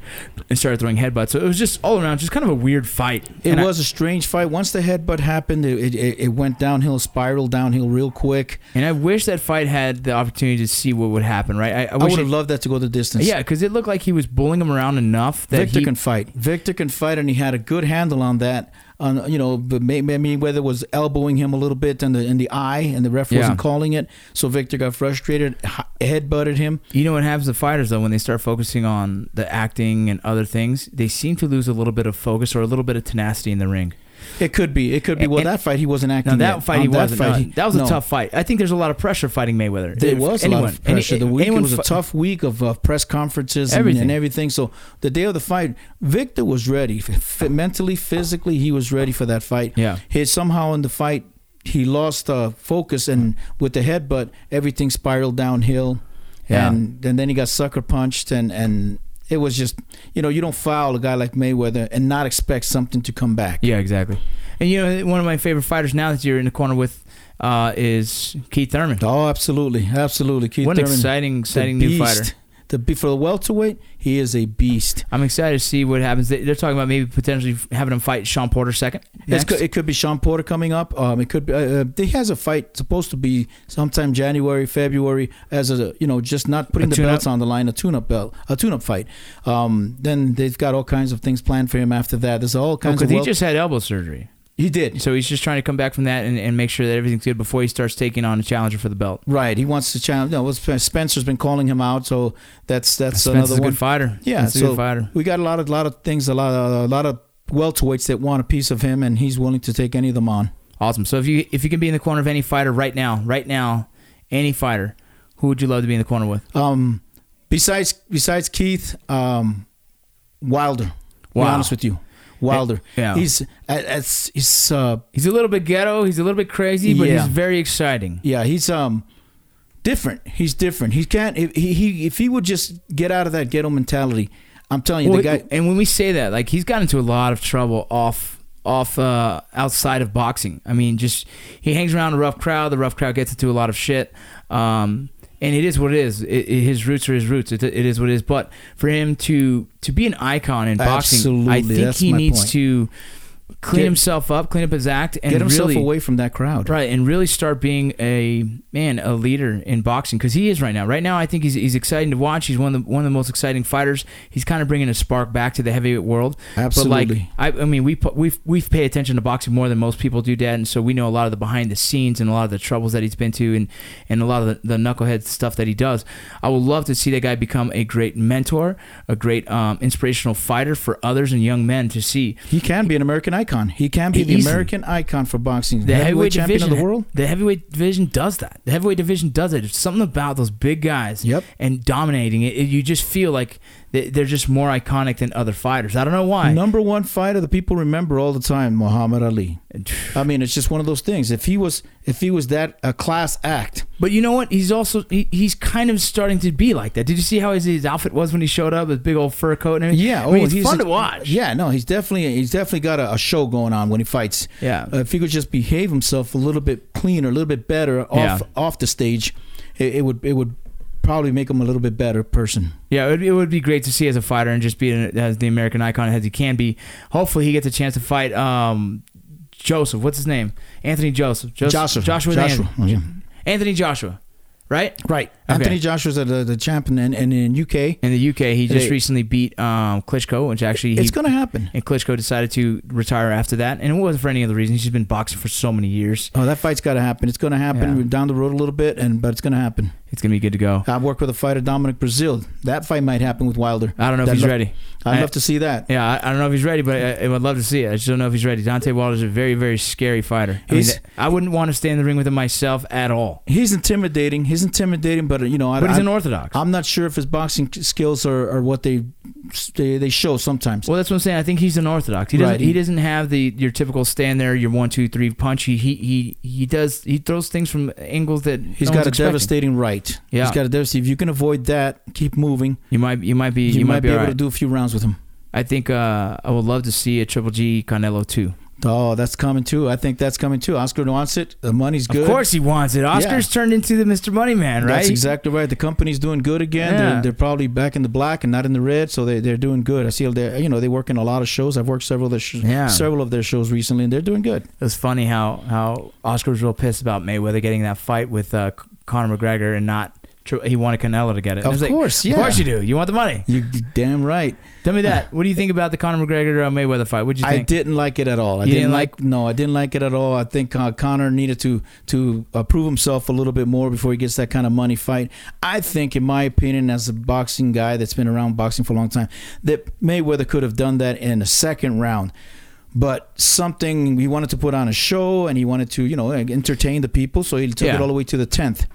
and started throwing headbutts. So it was just all around, just kind of a weird fight. It And was a strange fight. Once the headbutt happened, it, it, it went downhill, spiraled downhill real quick. and I wish that fight had the opportunity to see what would happen. Right? I, I I would have loved that to go the distance. Yeah, because it looked like he was bullying him around enough that Victor he can fight. Victor can fight, and he had a good handle on that. On you know, but may, whether it was elbowing him a little bit in the in the eye, and the ref Yeah. wasn't calling it, so Victor got frustrated, h- headbutted him. You know what happens to fighters though when they start focusing on the acting and other things, they seem to lose a little bit of focus or a little bit of tenacity in the ring. It could be. It could be. Well, and- that fight he wasn't acting. that yet. fight he wasn't. fight, no, he- that was a tough fight. I think there's a lot of pressure fighting Mayweather. There If was a lot of pressure. any- the week it was a tough week of uh, press conferences and Everything. and everything. So the day of the fight, Victor was ready, mentally, physically, he was ready for that fight. Yeah. He somehow in the fight he lost uh, focus and with the headbutt, everything spiraled downhill, Yeah. and and then he got sucker punched and and. It was just, you know, you don't foul a guy like Mayweather and not expect something to come back. Yeah, exactly. And you know, one of my favorite fighters now that you're in the corner with uh, is Keith Thurman. Oh, absolutely, absolutely. Keith What an Thurman, exciting, exciting new fighter. The for the welterweight, he is a beast. I'm excited to see what happens. They- They're talking about maybe potentially having him fight Sean Porter second. It could be Sean Porter coming up. Um, it could be. Uh, uh, he has a fight supposed to be sometime January, February, as a you know just not putting the belts on the line. A tune-up belt, a tune-up fight. Um, then they've got all kinds of things planned for him after that. There's all kinds of. because of. he just had elbow surgery, he did so he's just trying to come back from that and, and make sure that everything's good before he starts taking on a challenger for the belt. right. He wants to challenge. No, Spencer's been calling him out, so that's that's Spence another a one. good fighter. Yeah, a so good fighter. we got a lot of lot of things, a lot of a lot of welterweights that want a piece of him, and he's willing to take any of them on. Awesome. So if you if you can be in the corner of any fighter right now, right now, any fighter, who would you love to be in the corner with? Um, besides besides Keith, um, Wilder. To Be honest with you, Wilder. Yeah. He's uh, it's he's uh He's a little bit ghetto. He's a little bit crazy, but Yeah. he's very exciting. yeah he's um different. He's different. He can't if he, he if he would just get out of that ghetto mentality. I'm telling you, Well, the guy. and when we say that, like he's got into a lot of trouble off off uh, outside of boxing. I mean, just he hangs around a rough crowd. The rough crowd gets into a lot of shit. Um, and it is what it is. It, it- his roots are his roots. It, it is what it is. But for him to to be an icon in boxing, I think that's he needs point. to clean Get- himself up, clean up his act, and Get himself really, away from that crowd. Right, and really start being a man, a leader in boxing because he is right now. Right now, I think he's he's exciting to watch. He's one of the one of the most exciting fighters. He's kind of bringing a spark back to the heavyweight world. Absolutely. But like, I, I mean, we we we pay attention to boxing more than most people do, Dad, and so we know a lot of the behind the scenes and a lot of the troubles that he's been to, and and a lot of the, the knucklehead stuff that he does. I would love to see that guy become a great mentor, a great um, inspirational fighter for others and young men to see. He can be an American icon. He can be the American icon for boxing. The heavyweight champion division of the world. The heavyweight division does that. The heavyweight division does it. It's something about those big guys Yep. and dominating it. it- You just feel like they're just more iconic than other fighters. I don't know why. Number one fighter that people remember all the time, Muhammad Ali. <sighs> I mean, it's just one of those things. If he was, if he was that a class act, But you know what? He's also he, he's kind of starting to be like that. Did you see how his, his outfit was when he showed up? His big old fur coat and everything. yeah, I mean, oh, it's he's fun a- to watch. Yeah, no, he's definitely he's definitely got a, a show going on when he fights. Yeah. Uh, if he could just behave himself a little bit cleaner, a little bit better off Yeah. off the stage, it, it would it would probably make him a little bit better person. Yeah, it would, it would be great to see as a fighter and just be as the American icon as he can be. Hopefully, he gets a chance to fight um, Joseph. What's his name? Anthony Joseph. Joseph Joshua, Joshua. Joshua, yeah. Anthony Joshua. Right. Right. Okay. Anthony Joshua's the, the champion in, in, in UK. In the UK, he just Hey. recently beat um, Klitschko, which actually he, It's going to happen. and Klitschko decided to retire after that, and it wasn't for any other reason. He's been boxing for so many years. Oh, that fight's got to happen. It's going to happen Yeah. down the road a little bit, and but it's going to happen. It's gonna be good to go. I've worked with a fighter, Dominic Breazeale. That fight might happen with Wilder. I don't know if he's love- ready. I'd I- love to see that. Yeah, I, I don't know if he's ready, but I, I would love to see it. I just don't know if he's ready. Deontay Wilder's a very, very scary fighter. I, mean, I wouldn't want to stay in the ring with him myself at all. He's intimidating. He's intimidating, but uh, you know, I, but he's an orthodox. I'm not sure if his boxing skills are, are what they, they they show sometimes. Well, that's what I'm saying. I think he's unorthodox. He doesn't. Right. He doesn't have the your typical stand there, your one, two, three punch. He he he, he does. He throws things from angles that He's no got a expecting. devastating right. Yeah. He's got a devastating. If you can avoid that, keep moving. You might you might be You, you, might be able all to do a few rounds with him. I think uh, I would love to see a Triple G Canelo too. Oh, that's coming too. I think that's coming too. Oscar wants it. The money's good. Of course he wants it. Oscar's turned into the Mr. Money Man, right? That's exactly right. The company's doing good again. Yeah. They're, they're probably back in the black and not in the red, so they they're doing good. I see they you know they work in a lot of shows. I've worked several of their sh- Yeah. several of their shows recently, and they're doing good. It was funny how how Oscar was real pissed about Mayweather getting that fight with uh, Conor McGregor and not. He wanted Canelo to get it. And Of like, course, yeah. Of course you do. You want the money. You damn right. Tell me that. What do you think about the Conor McGregor uh, Mayweather fight? What'd you think? I didn't like it at all. I didn't, didn't like, no, I didn't like it at all. I think uh, Connor needed to to uh, prove himself a little bit more before he gets that kind of money fight. I think, in my opinion, as a boxing guy that's been around boxing for a long time, that Mayweather could have done that in the second round. But something he wanted to put on a show and he wanted to, you know, entertain the people, so he took Yeah. it all the way to the tenth.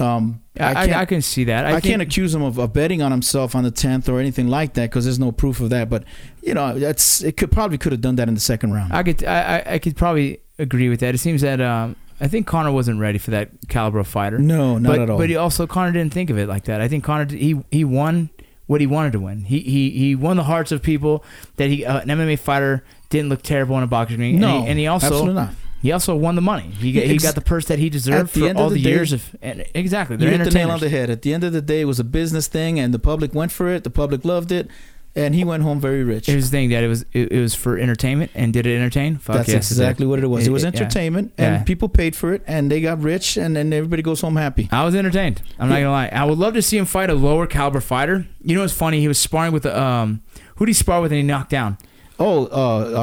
Um, I, I, I can see that. I, I, think- can't accuse him of, of betting on himself on the tenth or anything like that because there's no proof of that. But you know, that's it. Could probably could have done that in the second round. I could I, I- could probably agree with that. It seems that um, I think Connor wasn't ready for that caliber of fighter. no, not but, at all. But he also Connor didn't think of it like that. I think Connor he he won what he wanted to win. He he he won the hearts of people that he uh, an MMA fighter didn't look terrible in a boxing ring. no, and he, and he also absolutely not. He also won the money. He got, he Ex- got the purse that he deserved the for end of all the the, day- years of and exactly. You hit the nail on the head. At the end of the day, it was a business thing, and the public went for it. The public loved it, and he went home very rich. Here's the thing that it was it, it was for entertainment and did it entertain? Fuck That's yes, it exactly what it was. It was Yeah. entertainment, Yeah. and people paid for it, and they got rich, and then everybody goes home happy. I was entertained. I'm not gonna lie. I would love to see him fight a lower caliber fighter. You know what's funny? He was sparring with the um. Who did he spar with and he knocked down? Oh, uh,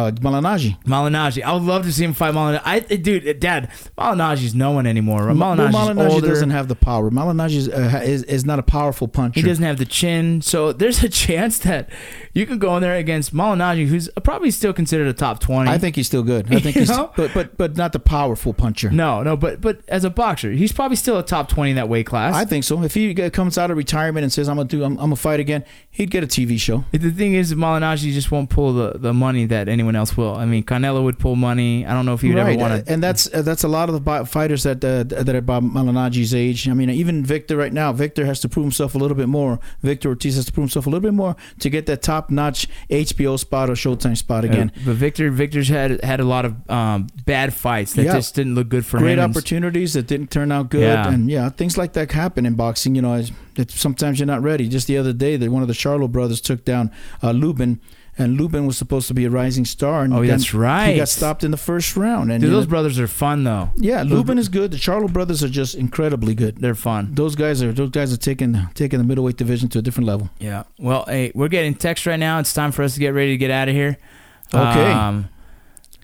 uh, Malignaggi. Malignaggi. I would love to see him fight Malignaggi. I, dude, Dad, Malignaggi's no one anymore. Well, Malignaggi's Malignaggi older. doesn't have the power. Malignaggi is, uh, is is not a powerful puncher. he doesn't have the chin. So there's a <laughs> chance that you can go in there against Malignaggi, who's probably still considered a top 20. I think he's still good. I think You he's, know? but but but not the powerful puncher. no, no, but but as a boxer, he's probably still a top 20 in that weight class. I think so. If he comes out of retirement and says I'm gonna do, I'm, I'm gonna fight again, he'd get a TV show. The thing is, Malignaggi just won't pull the, the money that anyone else will. I mean, Canelo would pull money. I don't know if he would right, ever want to. and that's uh, that's a lot of the fighters that uh, that are about Malignaggi's age. I mean, even Victor right now, Victor has to prove himself a little bit more. Victor Ortiz has to prove himself a little bit more to get that top notch HBO spot or Showtime spot again. but Victor, Victor's had had a lot of um, bad fights that Yeah. just didn't look good for Great him. Great opportunities that didn't turn out good, Yeah. and yeah, things like that happen in boxing. You know, sometimes you're not ready. Just the other day, that one of the Charlo brothers took down uh, Lubin, and Lubin was supposed to be a rising star, and Oh, that's right. He got stopped in the first round, and Dude, those know, brothers are fun though. yeah, those Lubin is good. The Charlo brothers are just incredibly good. They're fun. Those guys are those guys are taking taking the middleweight division to a different level. Yeah. Well, hey, we're getting text right now. It's time for us to get ready to get out of here. Okay. Um,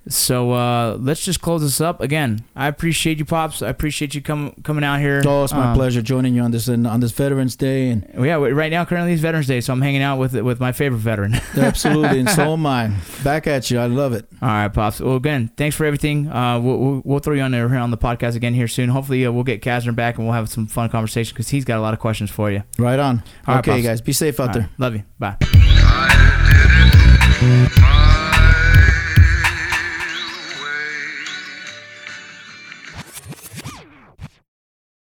so uh, let's just close this up. Again, I appreciate you, pops. I appreciate you coming coming out here. Oh, it's my Um, pleasure joining you on this on this Veterans Day, and Yeah, right now currently is Veterans Day, so I'm hanging out with with my favorite veteran. <laughs> absolutely, and so am I. Back at you. I love it. All right, pops. Well, again, thanks for everything. Uh, we'll, we'll, we'll throw you on there here on the podcast again here soon. Hopefully, uh, we'll get Kazner back and we'll have some fun conversation because he's got a lot of questions for you. Right on. All right, okay, Pops. guys, be safe out All there. right, love you. Bye. I did it.